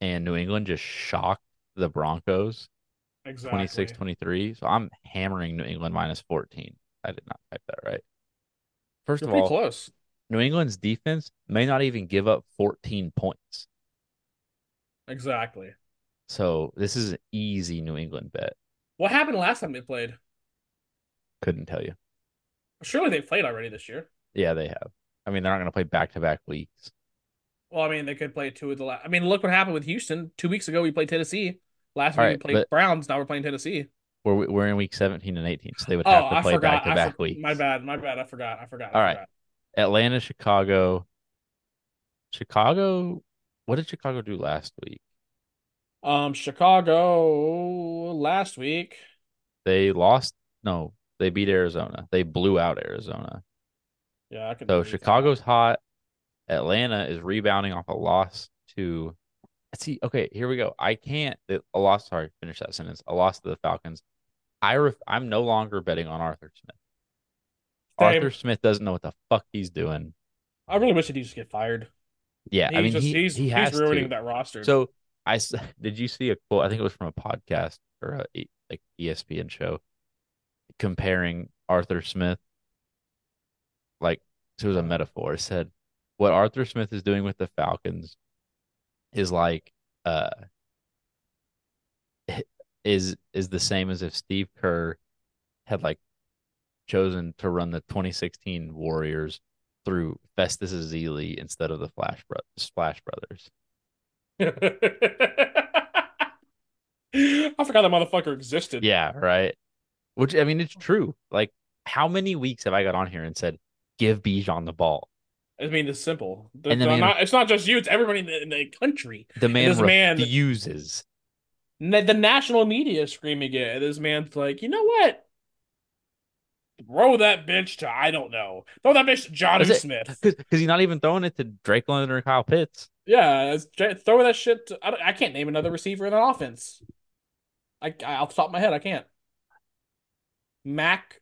and New England just shocked the Broncos. Exactly. 26 23. So I'm hammering New England minus 14. I did not type that right. 1st You're of all, close. New England's defense may not even give up 14 points. Exactly. So this is an easy New England bet. What happened last time they played? Couldn't tell you. Surely they played already this year. Yeah, they have. I mean, they're not going to play back to back weeks. Well, I mean, they could play two of the last. I mean, look what happened with Houston. Two weeks ago, we played Tennessee. Last All week, right, we played Browns. Now we're playing Tennessee. We're, we're in week 17 and 18. So they would Oh, have to play back to back weeks. My bad. My bad. I forgot. I forgot. I All right. forgot. Atlanta, Chicago. Chicago. What did Chicago do last week? Um, Chicago last week. They lost. No, they beat Arizona. They blew out Arizona. Yeah, I could. So believe that. Chicago's hot. Atlanta is rebounding off a loss to. See, okay, here we go. I can't. A loss. Sorry, finish that sentence. A loss to the Falcons. I ref, I'm no longer betting on Arthur Smith. Same. Arthur Smith doesn't know what the fuck he's doing. I really wish he'd just get fired. Yeah, He's I mean just, he he's he has he's ruining to. that roster. So I did you see a quote? I think it was from a podcast or a like ESPN show comparing Arthur Smith. Like it was a metaphor. It said what Arthur Smith is doing with the Falcons is like uh is is the same as if Steve Kerr had like chosen to run the 2016 Warriors through Festus Ezeli instead of the Flash Bro- Splash Brothers. I forgot that motherfucker existed. Yeah, right. Which I mean, it's true. Like, how many weeks have I got on here and said, "Give Bijan the ball"? I mean, it's simple. The, And the the- man- not, it's not just you; it's everybody in the, in the country. The man this refuses. Na- The national media is screaming it. This man's like, you know what? Throw that bitch to I don't know. Throw that bitch to Johnny it- Smith. because he's not even throwing it to Drake London or Kyle Pitts. Yeah, throw that shit. To, I, don't- I can't name another receiver in the offense. I, I off the top of my head, I can't. Mac,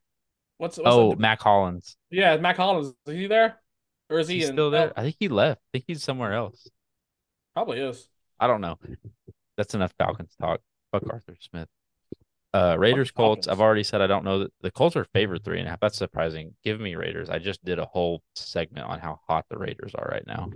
what's, what's oh, the- Mack Hollins. yeah, Mack Hollins. Is he there, or is he in- still there. oh, I think he left. I think he's somewhere else. probably is. I don't know. That's enough Falcons talk. Fuck Arthur Smith. Uh, Raiders Colts. I've already said I don't know that the Colts are favored three and a half. That's surprising. Give me Raiders. I just did a whole segment on how hot the Raiders are right now.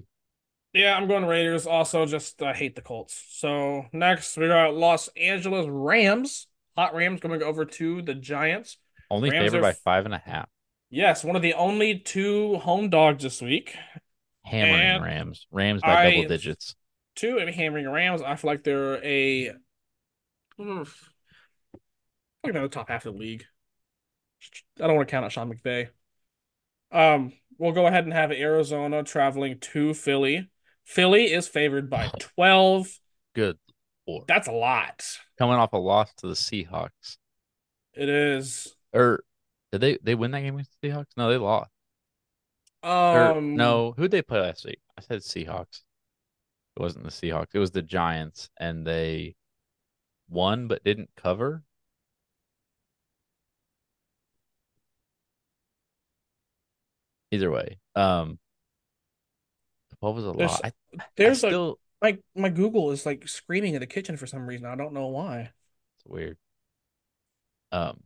Yeah, I'm going Raiders. Also, just uh, hate the Colts. So next we got Los Angeles Rams. Hot Rams coming over to the Giants. Only Rams favored are by five and a half. Yes, one of the only two home dogs this week. Hammering And Rams. Rams by I- double digits. Two and hammering Rams. I feel like they're a oof, like they're the top half of the league. I don't want to count out Sean McVay. Um, we'll go ahead and have Arizona traveling to Philly. Philly is favored by 12. Good lord. That's a lot. Coming off a loss to the Seahawks. It is. Or did they they win that game against the Seahawks? No, they lost. Or, Um, no, who'd they play last week? I said Seahawks. It wasn't the Seahawks. It was the Giants, and they won but didn't cover. Either way, um, what was a There's- lot? I, I There's a still my my Google is like screaming in the kitchen for some reason. I don't know why. it's weird. Um,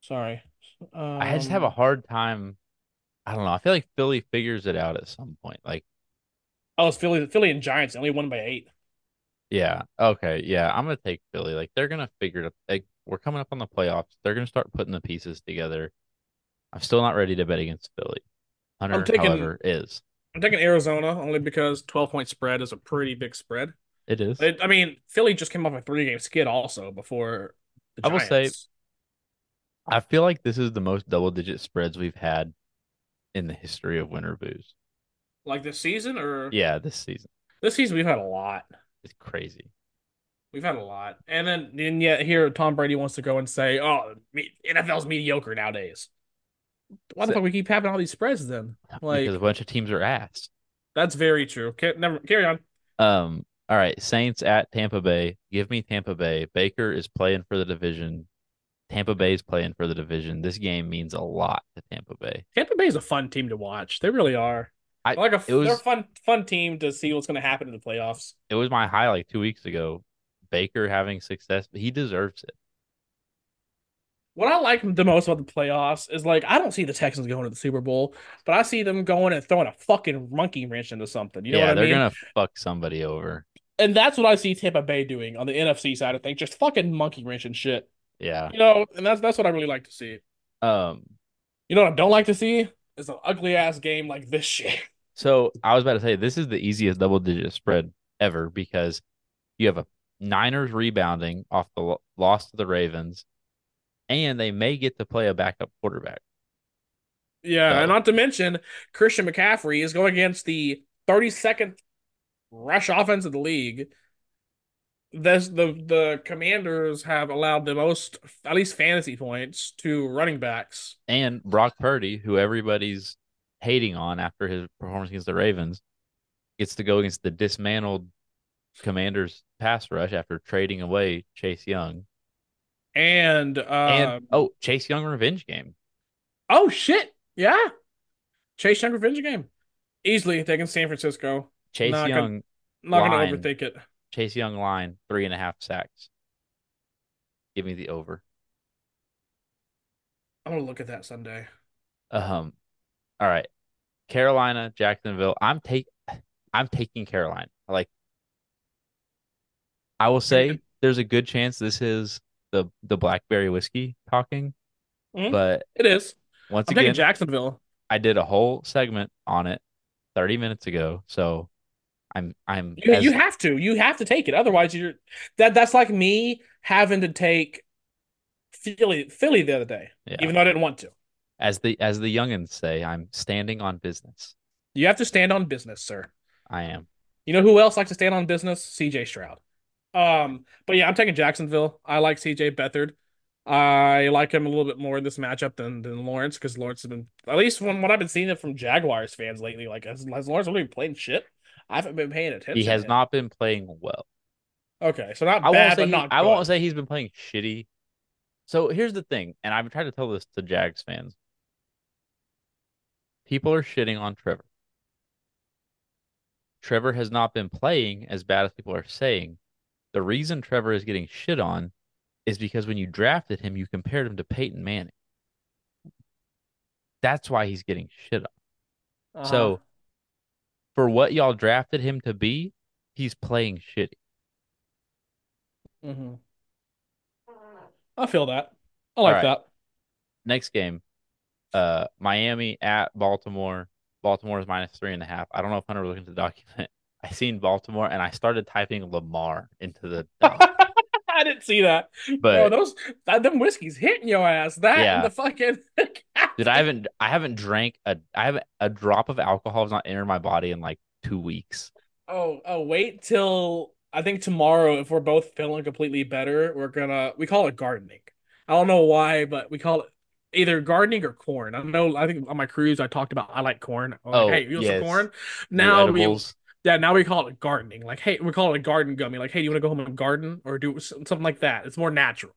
Sorry. Um, I just have a hard time. I don't know. I feel like Philly figures it out at some point. Like, Oh, it's Philly. Philly and Giants they only won by eight. yeah, okay, yeah, I'm gonna take Philly. Like, they're gonna figure it. Like, we're coming up on the playoffs. They're gonna start putting the pieces together. I'm still not ready to bet against Philly. Hunter, taking- however, is. I'm taking Arizona only because 12 point spread is a pretty big spread. It is. It, I mean, Philly just came off a three game skid also before the I will say- I feel like this is the most double digit spreads we've had in the history of Win or Booze. like this season or Yeah, this season. this season we've had a lot. It's crazy. We've had a lot, and then and yet here Tom Brady wants to go and say, "Oh, me, NFL's mediocre nowadays." Why the fuck we keep having all these spreads then? Like because a bunch of teams are ass. that's very true. Ca- never carry on. Um, all right, Saints at Tampa Bay. Give me Tampa Bay. Baker is playing for the division. Tampa Bay is playing for the division. This game means a lot to Tampa Bay. Tampa Bay is a fun team to watch. They really are. I- like a was- they're a fun fun team to see what's going to happen in the playoffs. It was my high like two weeks ago. Baker having success, but he deserves it. What I like the most about the playoffs is like I don't see the Texans going to the Super Bowl, but I see them going and throwing a fucking monkey wrench into something. You know yeah, what I they're mean? gonna fuck somebody over. And that's what I see Tampa Bay doing on the NFC side of things, just fucking monkey wrench and shit. Yeah. You know, and that's that's what I really like to see. Um. You know what I don't like to see is an ugly ass game like this shit. So I was about to say this is the easiest double digit spread ever because you have a Niners rebounding off the loss to the Ravens, and they may get to play a backup quarterback. Yeah, So- and not to mention Christian McCaffrey is going against the 32nd rush offense of the league. This the the Commanders have allowed the most, at least fantasy points, to running backs. And Brock Purdy, who everybody's hating on after his performance against the Ravens, gets to go against the dismantled Commanders pass rush after trading away Chase Young. And uh, and oh, Chase Young revenge game. oh shit, yeah, Chase Young revenge game, easily taking San Francisco. Chase Not gonna- Young Not Line. gonna overthink it. Chase Young line, three and a half sacks. Give me the over. I'm gonna look at that Sunday. Um, all right. Carolina, Jacksonville. I'm take I'm taking Carolina. Like I will say there's a good chance this is the the blackberry whiskey talking. Mhm. But It is. once I'm again, Jacksonville. I did a whole segment on it 30 minutes ago. So I'm I'm You, as- you have to. You have to take it. Otherwise, you're that. That's like me having to take Philly, Philly the other day, yeah. even though I didn't want to. as the as the youngins say, I'm standing on business. You have to stand on business, sir. I am. You know who else likes to stand on business? CJ Stroud. Um, but yeah, I'm taking Jacksonville. I like CJ Beathard. I like him a little bit more in this matchup than than Lawrence because Lawrence has been at least from what I've been seeing it from Jaguars fans lately. Like has, has Lawrence really been playing shit? I haven't been paying attention. He has not been playing well. Okay, so not I bad, but he- not. I good. won't say he's been playing shitty. So here's the thing, and I've tried to tell this to Jags fans. People are shitting on Trevor. Trevor has not been playing as bad as people are saying. The reason Trevor is getting shit on is because when you drafted him, you compared him to Peyton Manning. That's why he's getting shit on. Uh-huh. So for what y'all drafted him to be, he's playing shitty. Mhm. I feel that. I like right. that. next game, uh, Miami at Baltimore. Baltimore is minus three and a half. I don't know if Hunter was looking at the document. I seen Baltimore and I started typing Lamar into the. I didn't see that. But- Bro, those that, them whiskeys hitting your ass. That Yeah. and the fucking Dude, I haven't I haven't drank a I haven't a drop of alcohol has not entered my body in like two weeks. Oh, oh, wait till I think tomorrow, if we're both feeling completely better, we're gonna we call it gardening. I don't know why, but we call it either gardening or corn. I know I think on my cruise I talked about I like corn. I'm like, Oh, hey, you yes. some corn? Now we. Yeah, now we call it gardening. Like, hey, we call it a garden gummy. Like, hey, do you want to go home and garden or do something like that? It's more natural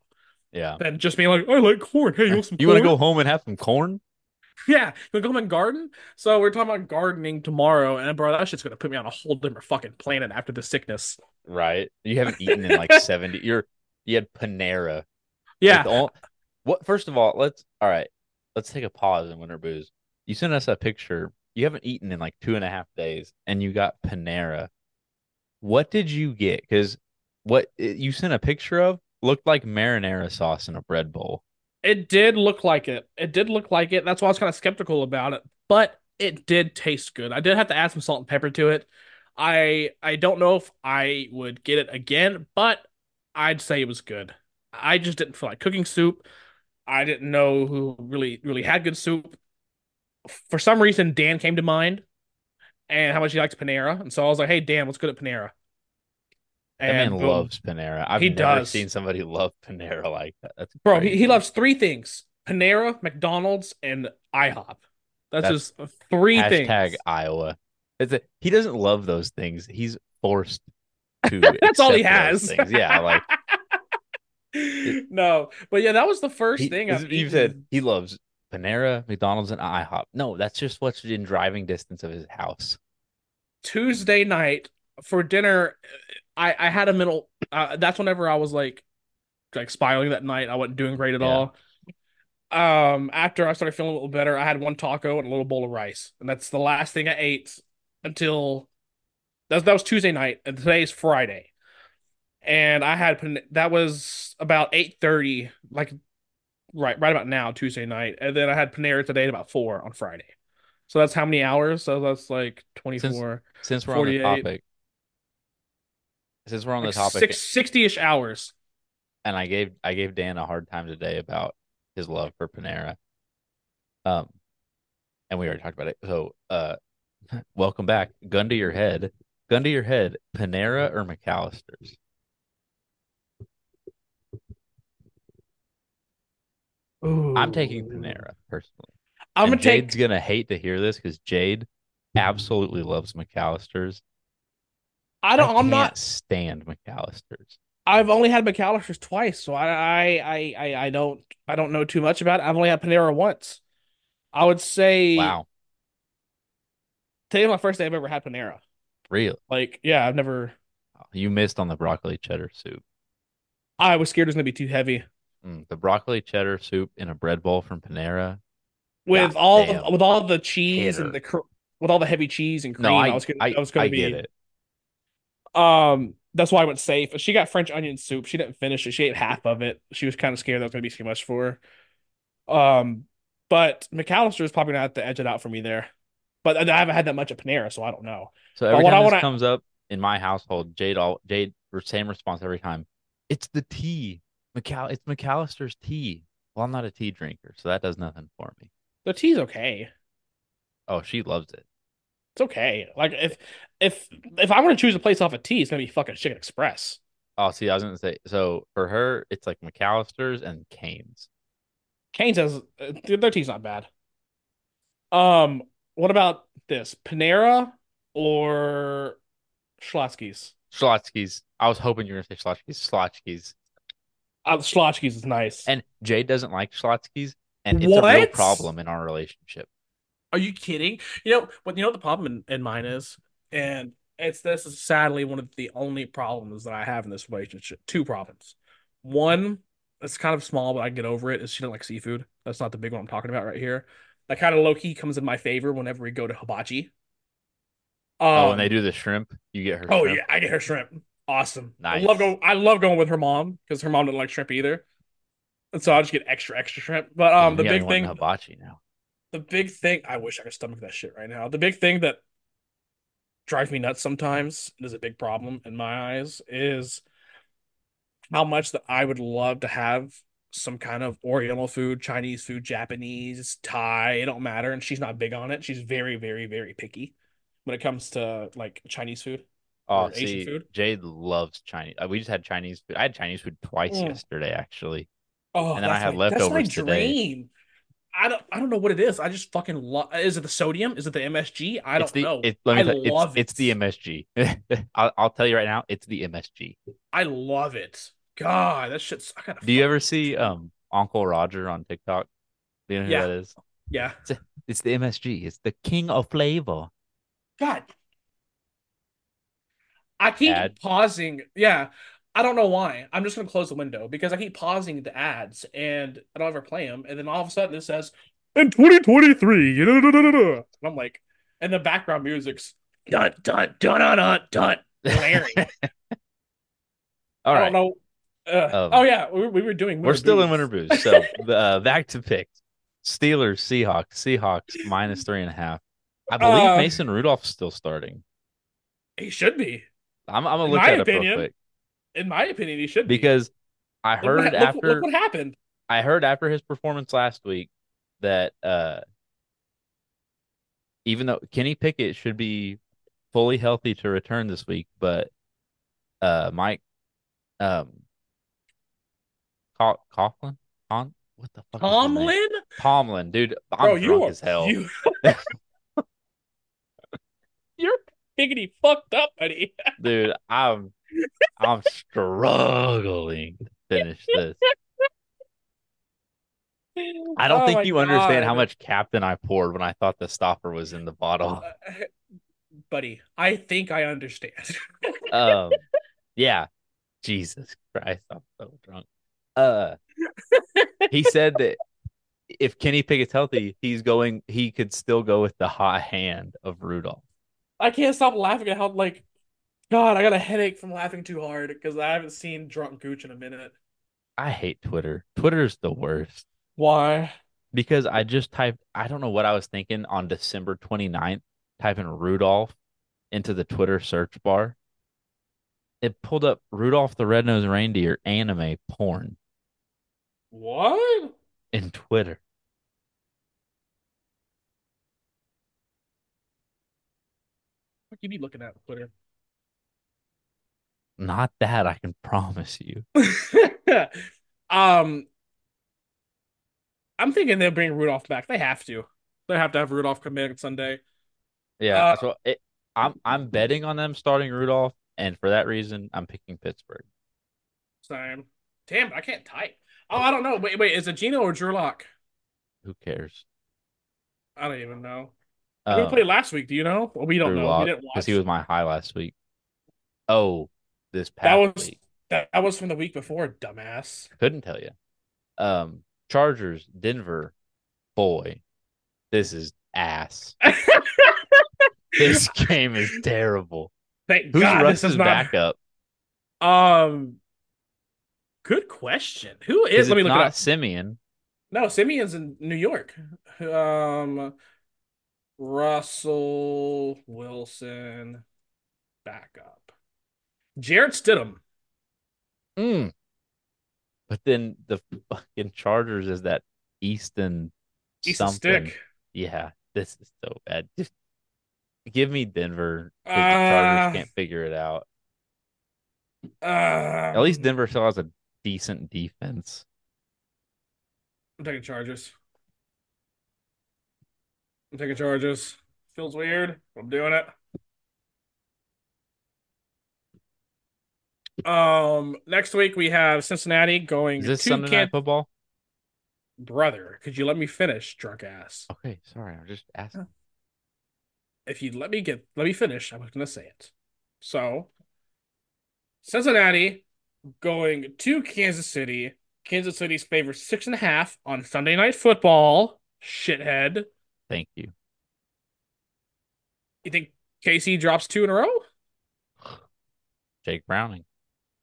Yeah. than just being like, I like corn. Hey, you want some You want to go home and have some corn? Yeah, you wanna go home and garden? So we're talking about gardening tomorrow, and bro, that shit's gonna put me on a whole different fucking planet after the sickness. Right. You haven't eaten in like 70. You're you had Panera. Yeah, the ol- what first of all, let's all right. Let's take a pause in Win or Booze. You sent us a picture. You haven't eaten in like two and a half days, and you got Panera. What did you get? Because what you sent a picture of looked like marinara sauce in a bread bowl. it did look like it. It did look like it. That's why I was kind of skeptical about it, but it did taste good. I did have to add some salt and pepper to it. I I don't know if I would get it again, but I'd say it was good. I just didn't feel like cooking soup. I didn't know who really really had good soup. For some reason, Dan came to mind, and how much he likes Panera, and so I was like, "Hey, Dan, what's good at Panera?" That man boom. loves Panera. I've He never does. seen somebody love Panera like that. That's Bro, he, crazy. he loves three things: Panera, McDonald's, and IHOP. That's, That's just three hashtag things. Iowa. It's a, he doesn't love those things. He's forced to. That's all he accept those has. things. Yeah, like no, but yeah, that was the first he, thing I've you eaten. said he loves Panera, McDonald's, and IHOP. No, that's just what's in driving distance of his house. Tuesday night for dinner. I I had a middle. Uh, that's whenever I was like like spiraling that night. I wasn't doing great at Yeah. all. Um, after I started feeling a little better, I had one taco and a little bowl of rice, and that's the last thing I ate until that that was Tuesday night, and today's Friday. And I had that was about eight thirty, like right right about now Tuesday night, and then I had Panera today at about four on Friday. So that's how many hours? So that's like twenty four. Since we're on the topic, since we're on the topic, six, 60-ish hours. and I gave I gave Dan a hard time today about his love for Panera. Um, and we already talked about it. So, uh, welcome back. Gun to your head. Gun to your head. Panera or McAllister's? I'm taking Panera personally. I'm And gonna take. Jade's gonna hate to hear this because Jade absolutely loves McAllister's. I don't. I'm can't not. stand McAllister's. I've only had McAllister's twice, so I, I, I, I, I don't. I don't know too much about it. I've only had Panera once. I would say. Wow, Today's my first day I've ever had Panera. real. Like, yeah, I've never. Oh, you missed on the broccoli cheddar soup. I was scared it was gonna be too heavy Mm, the broccoli cheddar soup in a bread bowl from Panera. with God all damn. the, with all the cheese and the cr- with all the heavy cheese and cream. No, I, I was gonna, I, I was gonna I be get it. Um, that's why I went safe. She got French onion soup. She didn't finish it. She ate half of it. She was kind of scared that was gonna be too much for her. Um, but McAllister is probably gonna have to edge it out for me there. But I haven't had that much at Panera, so I don't know. So every what I time this comes up in my household, Jade all Jade same response every time. It's the tea. McAll it's McAllister's tea. Well, I'm not a tea drinker, so that does nothing for me. The tea's okay. Oh, she loves it. It's okay. Like if if if I want to choose a place off of tea, it's gonna be fucking Chicken Express. Oh, see, I was gonna say so for her, it's like McAllister's and Cane's. Cane's has uh, their tea's not bad. Um, what about this Panera or Schlotzsky's? Schlotzsky's. I was hoping you were gonna say Schlotzsky's. Schlotzsky's. Uh, Schlotzsky's is nice. And Jade doesn't like Schlotzsky's, and it's a real problem in our relationship. Are you kidding? You know what? You know what the problem in, in mine is, and it's this is sadly one of the only problems that I have in this relationship. Two problems. One, it's kind of small, but I can get over it. Is she doesn't like seafood. That's not the big one I'm talking about right here. That kind of low key comes in my favor whenever we go to hibachi. oh, Um, when they do the shrimp, you get her. Oh shrimp. yeah, I get her shrimp. Awesome. Nice. I love going. I love going with her mom because her mom didn't like shrimp either, and so I just get extra extra shrimp. But um, the big thing, hibachi now. the big thing. I wish I could stomach that shit right now. The big thing that drives me nuts sometimes and is a big problem in my eyes is how much that I would love to have some kind of Oriental food, Chinese food, Japanese, Thai. It don't matter, and she's not big on it. She's very, very, very picky when it comes to like Chinese food. Oh, Asian see, food? Jade loves Chinese. uh, We just had Chinese food. I had Chinese food twice Mm. yesterday, actually. Oh, And then I had my, leftovers That's my today. dream. I don't. I don't know what it is. I just fucking love. Is it the sodium? Is it the MSG? I don't it's the, know. It, let me I tell love it's, it's the. MSG. I'll, I'll tell you right now, it's the MSG. I love it. God, that shit's. I gotta. Do you ever see um Uncle Roger on TikTok? Do you know who Yeah. that is? Yeah. It's the MSG. It's the king of flavor. God. I keep Ad. pausing. Yeah. I don't know why. I'm just gonna close the window because I keep pausing the ads and I don't ever play them, and then all of a sudden it says in 2023, you know, da, da, da, da." and I'm like, and the background music's dun dun dun dun dun dun blaring. All I right. don't know. Uh, Um, oh yeah, we, we were doing. We're still in Win or Booze. So uh, back to pick: Steelers, Seahawks, Seahawks minus three and a half. I believe Uh, Mason Rudolph's still starting. He should be, I'm, I'm gonna in look my that up real opinion, quick in my opinion, he should be. because I Look what heard look- after look what happened. I heard after his performance last week that uh even though Kenny Pickett should be fully healthy to return this week, but uh Mike um Co- Coughlin? Con- what the fuck? Tomlin, Tomlin, dude. I'm bro, drunk you are as hell. you. You're fucked up, buddy. Dude, I'm I'm struggling to finish this. I don't Oh think you understand how much captain I poured when I thought the stopper was in the bottle. Uh, buddy. I think I understand. um yeah jesus christ i'm so drunk uh he said that if kenny pickett's healthy he's going he could still go with the hot hand of rudolph I can't stop laughing at how like, God, I got a headache from laughing too hard because I haven't seen drunk Gooch in a minute. i hate twitter twitter's the worst Why? because i just typed i don't know what i was thinking on december 29th typing rudolph into the twitter search bar it pulled up rudolph the red-nosed reindeer anime porn What? in twitter you be looking at Twitter? not that i can promise you um, I'm thinking they'll bring Rudolph back. They have to. They have to have Rudolph come back on Sunday. Yeah, Uh, so it, I'm I'm betting on them starting Rudolph, and for that reason, I'm picking Pittsburgh. Same. Damn, I can't type. Oh, I don't know. Wait, wait, is it Gino or Drew Lock? Who cares? I don't even know. Um, Who played last week? Do you know? Well, we don't know. Lock, we didn't watch. because he was my high last week. Oh, this That was week. that, that was from the week before, dumbass. Couldn't tell you. Um, Chargers, Denver, boy, this is ass. this game is terrible. Thank Who's God this Russ's is not. backup? Um, good question. Who is? Let me look not. Siemian? No, Siemian's in New York. Um, Russell Wilson backup. Jarrett Stidham. Mm. But then the fucking Chargers is that Easton Easton something. Stick. Yeah, this is so bad. Just give me Denver Uh, the Chargers can't figure it out. Uh, At least Denver still has a decent defense. I'm taking Chargers. I'm taking charges. Feels weird. I'm doing it. Um, next week we have Cincinnati going Is this to Sunday Can- night football? Brother, could you let me finish, drunk ass? Okay, sorry, I'm just asking. If you let me get let me finish, I was gonna say it. So Cincinnati going to Kansas City. Kansas City's favored six and a half on Sunday night football. Shithead. Thank you. You think KC drops two in a row? Jake Browning.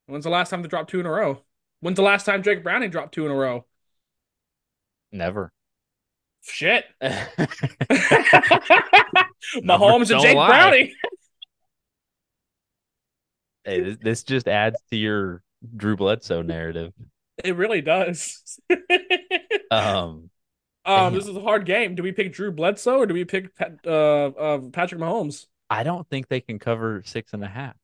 When's the last time they dropped two in a row? When's the last time Jake Browning dropped two in a row? Never. Shit. Mahomes and Jake lie. Browning. Hey, this, this just adds to your Drew Bledsoe narrative. It really does. Um, um, this is a hard game. Do we pick Drew Bledsoe or do we pick Pat, uh, uh, Patrick Mahomes? I don't think they can cover six and a half.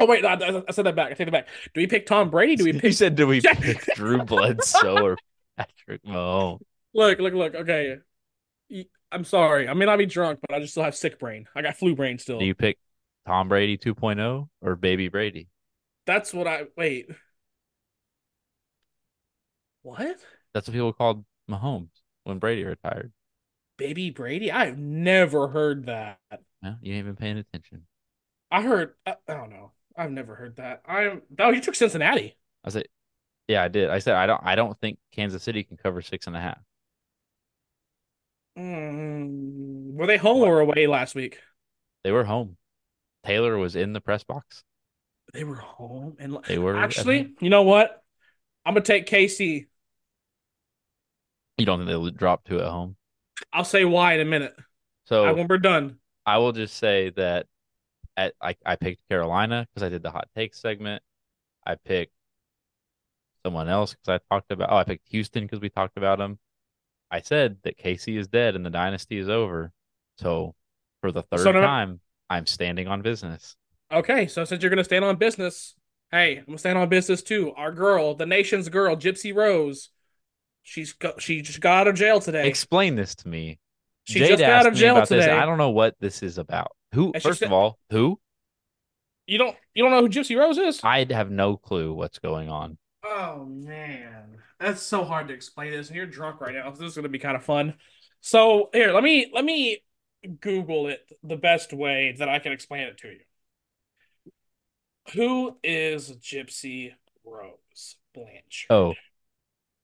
Oh wait, I, I- said that back. I take it back. Do we pick Tom Brady? Do we you said, do we pick Drew Bledsoe or Patrick Mahomes? Look, look, look. Okay, I'm sorry. I may not be drunk, but I just still have sick brain. I got flu brain still. Do you pick Tom Brady 2.0 or Baby Brady? That's what I wait. What? That's what people called Mahomes when Brady retired. Baby Brady? I've never heard that. Well, you ain't been paying attention. I heard. I, I don't know. I've never heard that. I'm. Oh, you took Cincinnati. I said, yeah, I did. I said I don't. I don't think Kansas City can cover six and a half. Mm, were they home or away last week? They were home. Taylor was in the press box. They were home, and They were actually, you know what? I'm gonna take KC. You don't think they'll drop two at home? I'll say why in a minute. So I when we're done. I will just say that at I, I picked Carolina because I did the hot take segment. I picked someone else because I talked about oh I picked Houston because we talked about them. I said that Casey is dead and the dynasty is over. So for the third So no- time, I'm standing on business. Okay, so since you're gonna stand on business, hey, I'm gonna stand on business too. Our girl, the nation's girl, Gypsy Rose, she's go- she just got out of jail today. Explain this to me. She Jade just got out of jail about this. today. I don't know what this is about. Who? And First said- of all, who? You don't you don't know who Gypsy Rose is? I have no clue what's going on. Oh man, that's so hard to explain this, and you're drunk right now. So this is gonna be kind of fun. So here, let me let me Google it the best way that I can explain it to you. Who is Gypsy Rose Blanchard? Oh,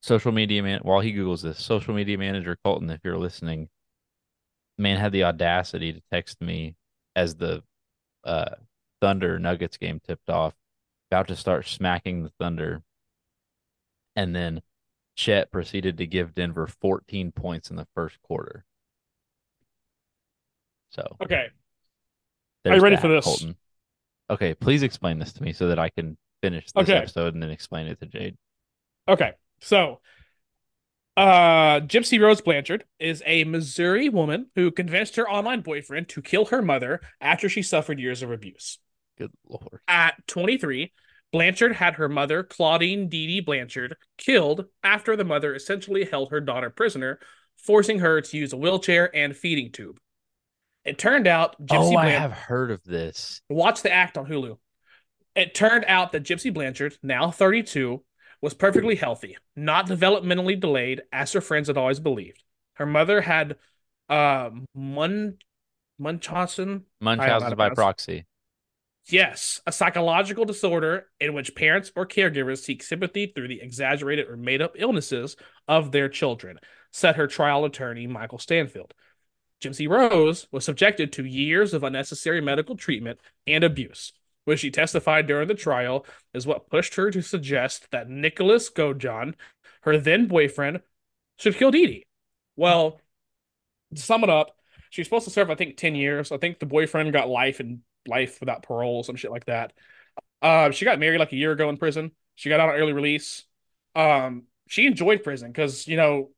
social media man. While he googles this, social media manager Colton, if you're listening, man had the audacity to text me as the uh, Thunder Nuggets game tipped off, about to start smacking the Thunder, and then Chet proceeded to give Denver 14 points in the first quarter. So Okay, are you ready that, for this? Colton. Okay, please explain this to me so that I can finish this Okay. episode and then explain it to Jade. okay. So, uh, Gypsy Rose Blanchard is a Missouri woman who convinced her online boyfriend to kill her mother after she suffered years of abuse. Good lord. At 23, Blanchard had her mother, Claudine Dee Dee Blanchard, killed after the mother essentially held her daughter prisoner, forcing her to use a wheelchair and feeding tube. It turned out Gypsy oh, I have heard of this. Watch the act on Hulu. It turned out that Gypsy Blanchard, now 32, was perfectly healthy, not developmentally delayed, as her friends had always believed. Her mother had um Mun Munchausen. I don't know how Munchausen by proxy. Yes, a psychological disorder in which parents or caregivers seek sympathy through the exaggerated or made up illnesses of their children, said her trial attorney, Michael Stanfield. Gypsy Rose was subjected to years of unnecessary medical treatment and abuse, which she testified during the trial is what pushed her to suggest that Nicholas Godejohn, her then boyfriend, should kill Dee Dee. Well, to sum it up, she was supposed to serve, I think, 10 years. I think the boyfriend got life and life without parole, some shit like that. Uh, she got married like a year ago in prison. She got out on early release. Um, she enjoyed prison because you know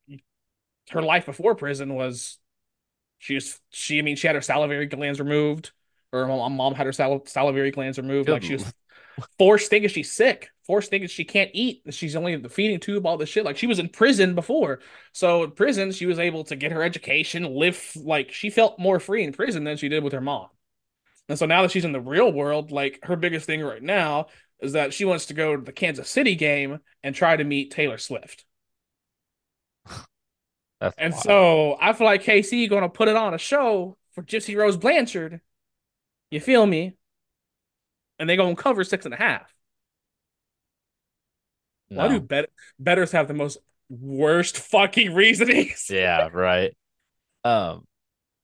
her life before prison was she was she. I mean, she had her salivary glands removed, or my mom had her sal- salivary glands removed. Good. Like she was forced thinking she's sick, forced thinking she can't eat. She's only the feeding tube, all this shit. Like she was in prison before, so in prison she was able to get her education, live like she felt more free in prison than she did with her mom. And so now that she's in the real world, like her biggest thing right now is that she wants to go to the Kansas City game and try to meet Taylor Swift. That's and wild. so I feel like KC gonna put it on a show for Gypsy Rose Blanchard. You feel me? And they gonna cover six and a half. No. Why do bet- betters have the most worst fucking reasonings? yeah, right. Um,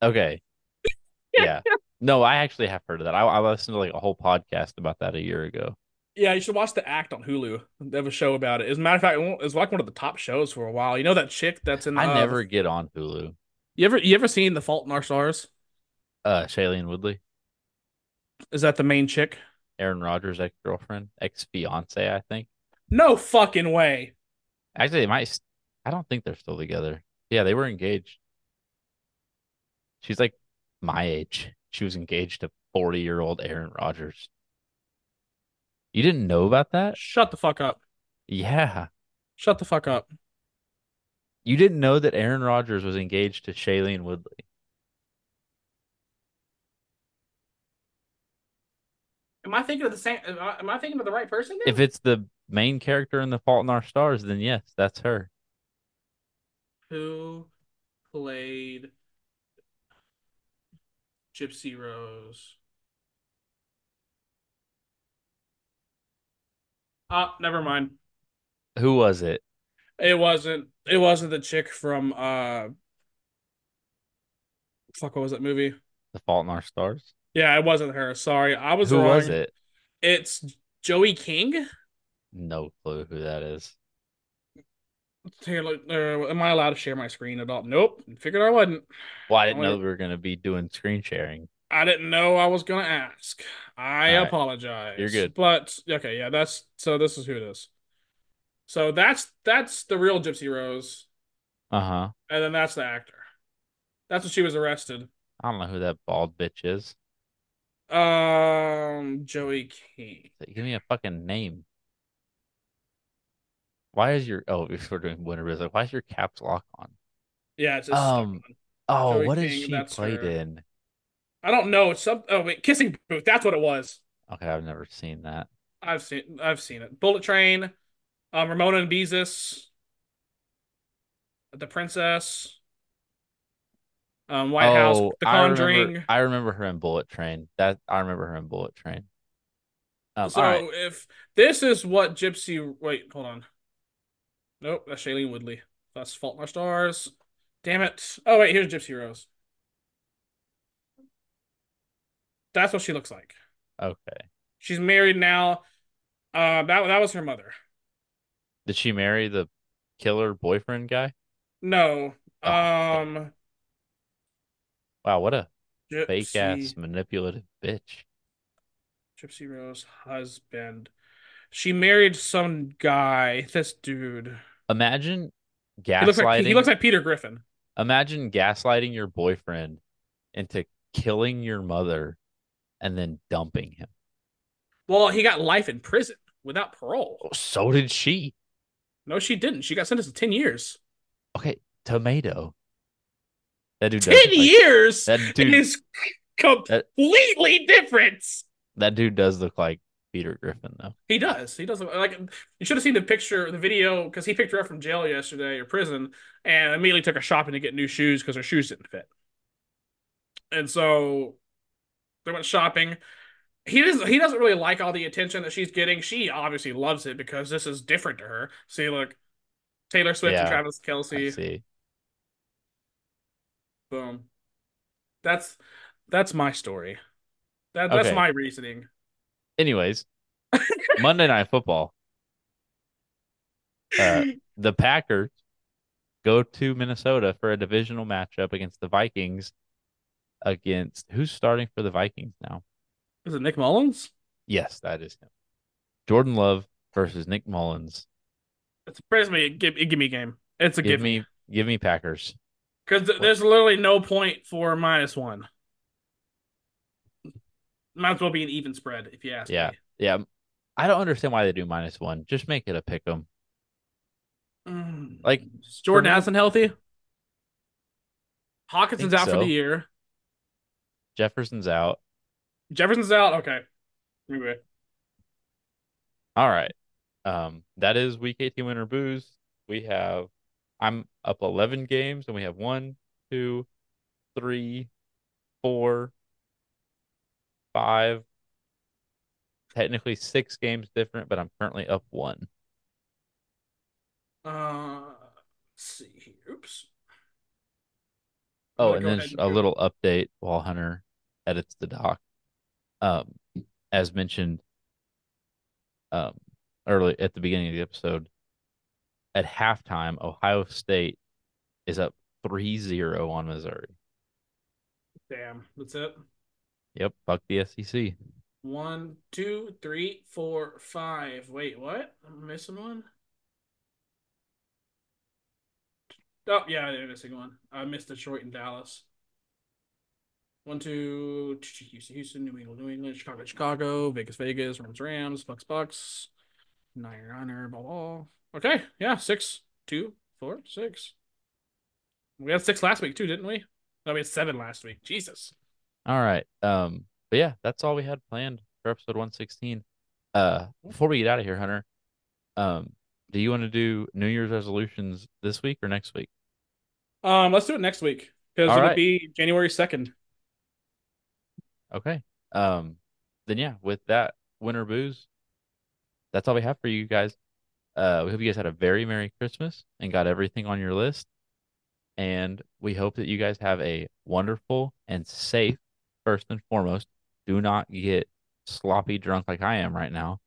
okay. yeah. No, I actually have heard of that. I, I listened to like a whole podcast about that a year ago. Yeah, you should watch The Act on Hulu. They have a show about it. As a matter of fact, it was like one of the top shows for a while. You know that chick that's in. I uh, never get on Hulu. You ever you ever seen The Fault in Our Stars? Uh, Shailene Woodley. Is that the main chick? Aaron Rodgers' ex girlfriend, ex fiance, I think. No fucking way. Actually, they might. I don't think they're still together. Yeah, they were engaged. She's like my age she was engaged to 40 year old Aaron Rodgers. You didn't know about that? Shut the fuck up. Yeah. Shut the fuck up. You didn't know that Aaron Rodgers was engaged to Shailene Woodley. Am I thinking of the same? Am I thinking of the right person? Then? If it's the main character in The Fault in Our Stars, then yes, that's her. Who played Gypsy Rose. Ah, never mind. Who was it? It wasn't. It wasn't the chick from uh. Fuck, what was that movie? The Fault in Our Stars. Yeah, it wasn't her. Sorry, I was. Who wrong. was it? It's Joey King. No clue who that is. Taylor, uh, am I allowed to share my screen at all? Nope. Figured I wasn't. Well, I didn't know we were going to be doing screen sharing. I didn't know I was going to ask. I right. apologize. You're good. But okay, yeah, that's so. This is who it is. So that's that's the real Gypsy Rose. Uh huh. And then that's the actor. That's what she was arrested. I don't know who that bald bitch is. Um, Joey King. Give me a fucking name. Why is your oh if we're doing winter business, why is your caps lock on? Yeah, it's just um oh Joey what King, is she played her. in? I don't know. It's some oh wait, kissing booth. That's what it was. Okay, I've never seen that. I've seen I've seen it. Bullet Train, um, Ramona and Beezus, The Princess, um, White oh, House, The Conjuring. I remember, I remember, her in Bullet Train. That I remember her in Bullet Train. Um, so right. if this is what Gypsy, wait, hold on. Nope, that's Shailene Woodley. That's Fault in Our Stars. Damn it. Oh, wait, here's Gypsy Rose. That's what she looks like. Okay. She's married now. Uh, that that was her mother. Did she marry the killer boyfriend guy? No. Oh, um. Wow, what a Gypsy, fake ass manipulative bitch. Gypsy Rose husband. She married some guy. This dude. Imagine gaslighting. He looks, like, he looks like Peter Griffin. Imagine gaslighting your boyfriend into killing your mother and then dumping him. Well, he got life in prison without parole. Oh, so did she. No, she didn't. She got sentenced to 10 years. Okay, tomato. That dude 10 years that dude is completely that, different. That dude does look like Peter Griffin, though. He does. He does. Look, like you should have seen the picture, the video, because he picked her up from jail yesterday or prison, and immediately took her shopping to get new shoes because her shoes didn't fit. And so they went shopping. he doesn't he doesn't really like all the attention that she's getting. She obviously loves it because this is different to her. See, look, Taylor Swift and Yeah, Travis I Kelce. see. Boom. That's that's my story. That that's Okay. my reasoning. Anyways, Monday Night Football. Uh, the Packers go to Minnesota for a divisional matchup against the Vikings. Against who's starting for the Vikings now? Is it Nick Mullens? Yes, that is him. Jordan Love versus Nick Mullens. It's basically a give, a give me game. It's a Give give, me, give me Packers. Because there's literally no point for minus one. Might as well be an even spread if you ask Yeah, me. yeah. I don't understand why they do minus one. Just make it a pick 'em. Mm. Like, Is Jordan Addison healthy? Hockenson's out for the year. Jefferson's out. Jefferson's out. Okay. Anyway. All right. Um, that is week 18 Win or Booze. We have I'm up 11 games and we have one, two, three, four, five, technically six games different, but I'm currently up one. Uh, let's see here. Oops. Oh, and then and a go- little update while Hunter edits the doc. Um, as mentioned, um, early at the beginning of the episode, at halftime, Ohio State is up 3-0 on Missouri. Damn. That's it. Yep, fuck the SEC. One, two, three, four, five. Wait, what? I'm missing one. Oh, yeah, I'm missing one. I missed Detroit and Dallas. One, two, Houston, Houston, New England, New England, Chicago, Chicago, Vegas, Vegas, Rams, Rams, Bucks, Bucks, Niner, Niner, blah, blah. Okay, yeah, six, two, four, six. We had six last week too, didn't we? No, we had seven last week. Jesus. All right. Um, but yeah, that's all we had planned for episode 116. Uh, before we get out of here, Hunter, um, do you want to do New Year's resolutions this week or next week? Um, let's do it next week because it'll right. be January second. Okay. Um, then yeah, with that Win or Booze, that's all we have for you guys. Uh, we hope you guys had a very Merry Christmas and got everything on your list. And we hope that you guys have a wonderful and safe, first and foremost. Do not get sloppy drunk like I am right now.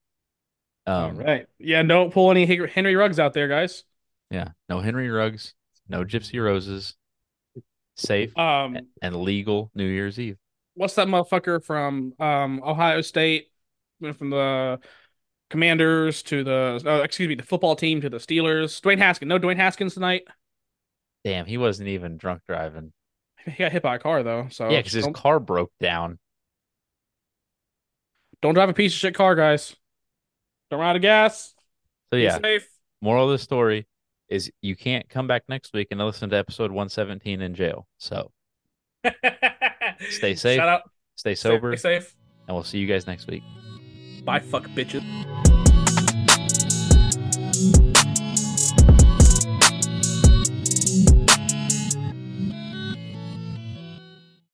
Um, All right. Yeah, don't pull any Henry Ruggs out there, guys. Yeah, no Henry Ruggs, no Gypsy Roses. Safe Um, and legal New Year's Eve. what's that motherfucker from um Ohio State? From the Commanders to the oh, excuse me, the football team to the Steelers. Dwayne Haskins. No Dwayne Haskins tonight. Damn, he wasn't even drunk driving. He got hit by a car though. So Yeah, because his car broke down. don't drive a piece of shit car, guys. Don't run out of gas. So Be yeah, safe. moral of the story is you can't come back next week and listen to episode 117 in jail. So Stay safe. Shout out. stay Stay sober, safe. and we'll see you guys next week. Bye, fuck bitches.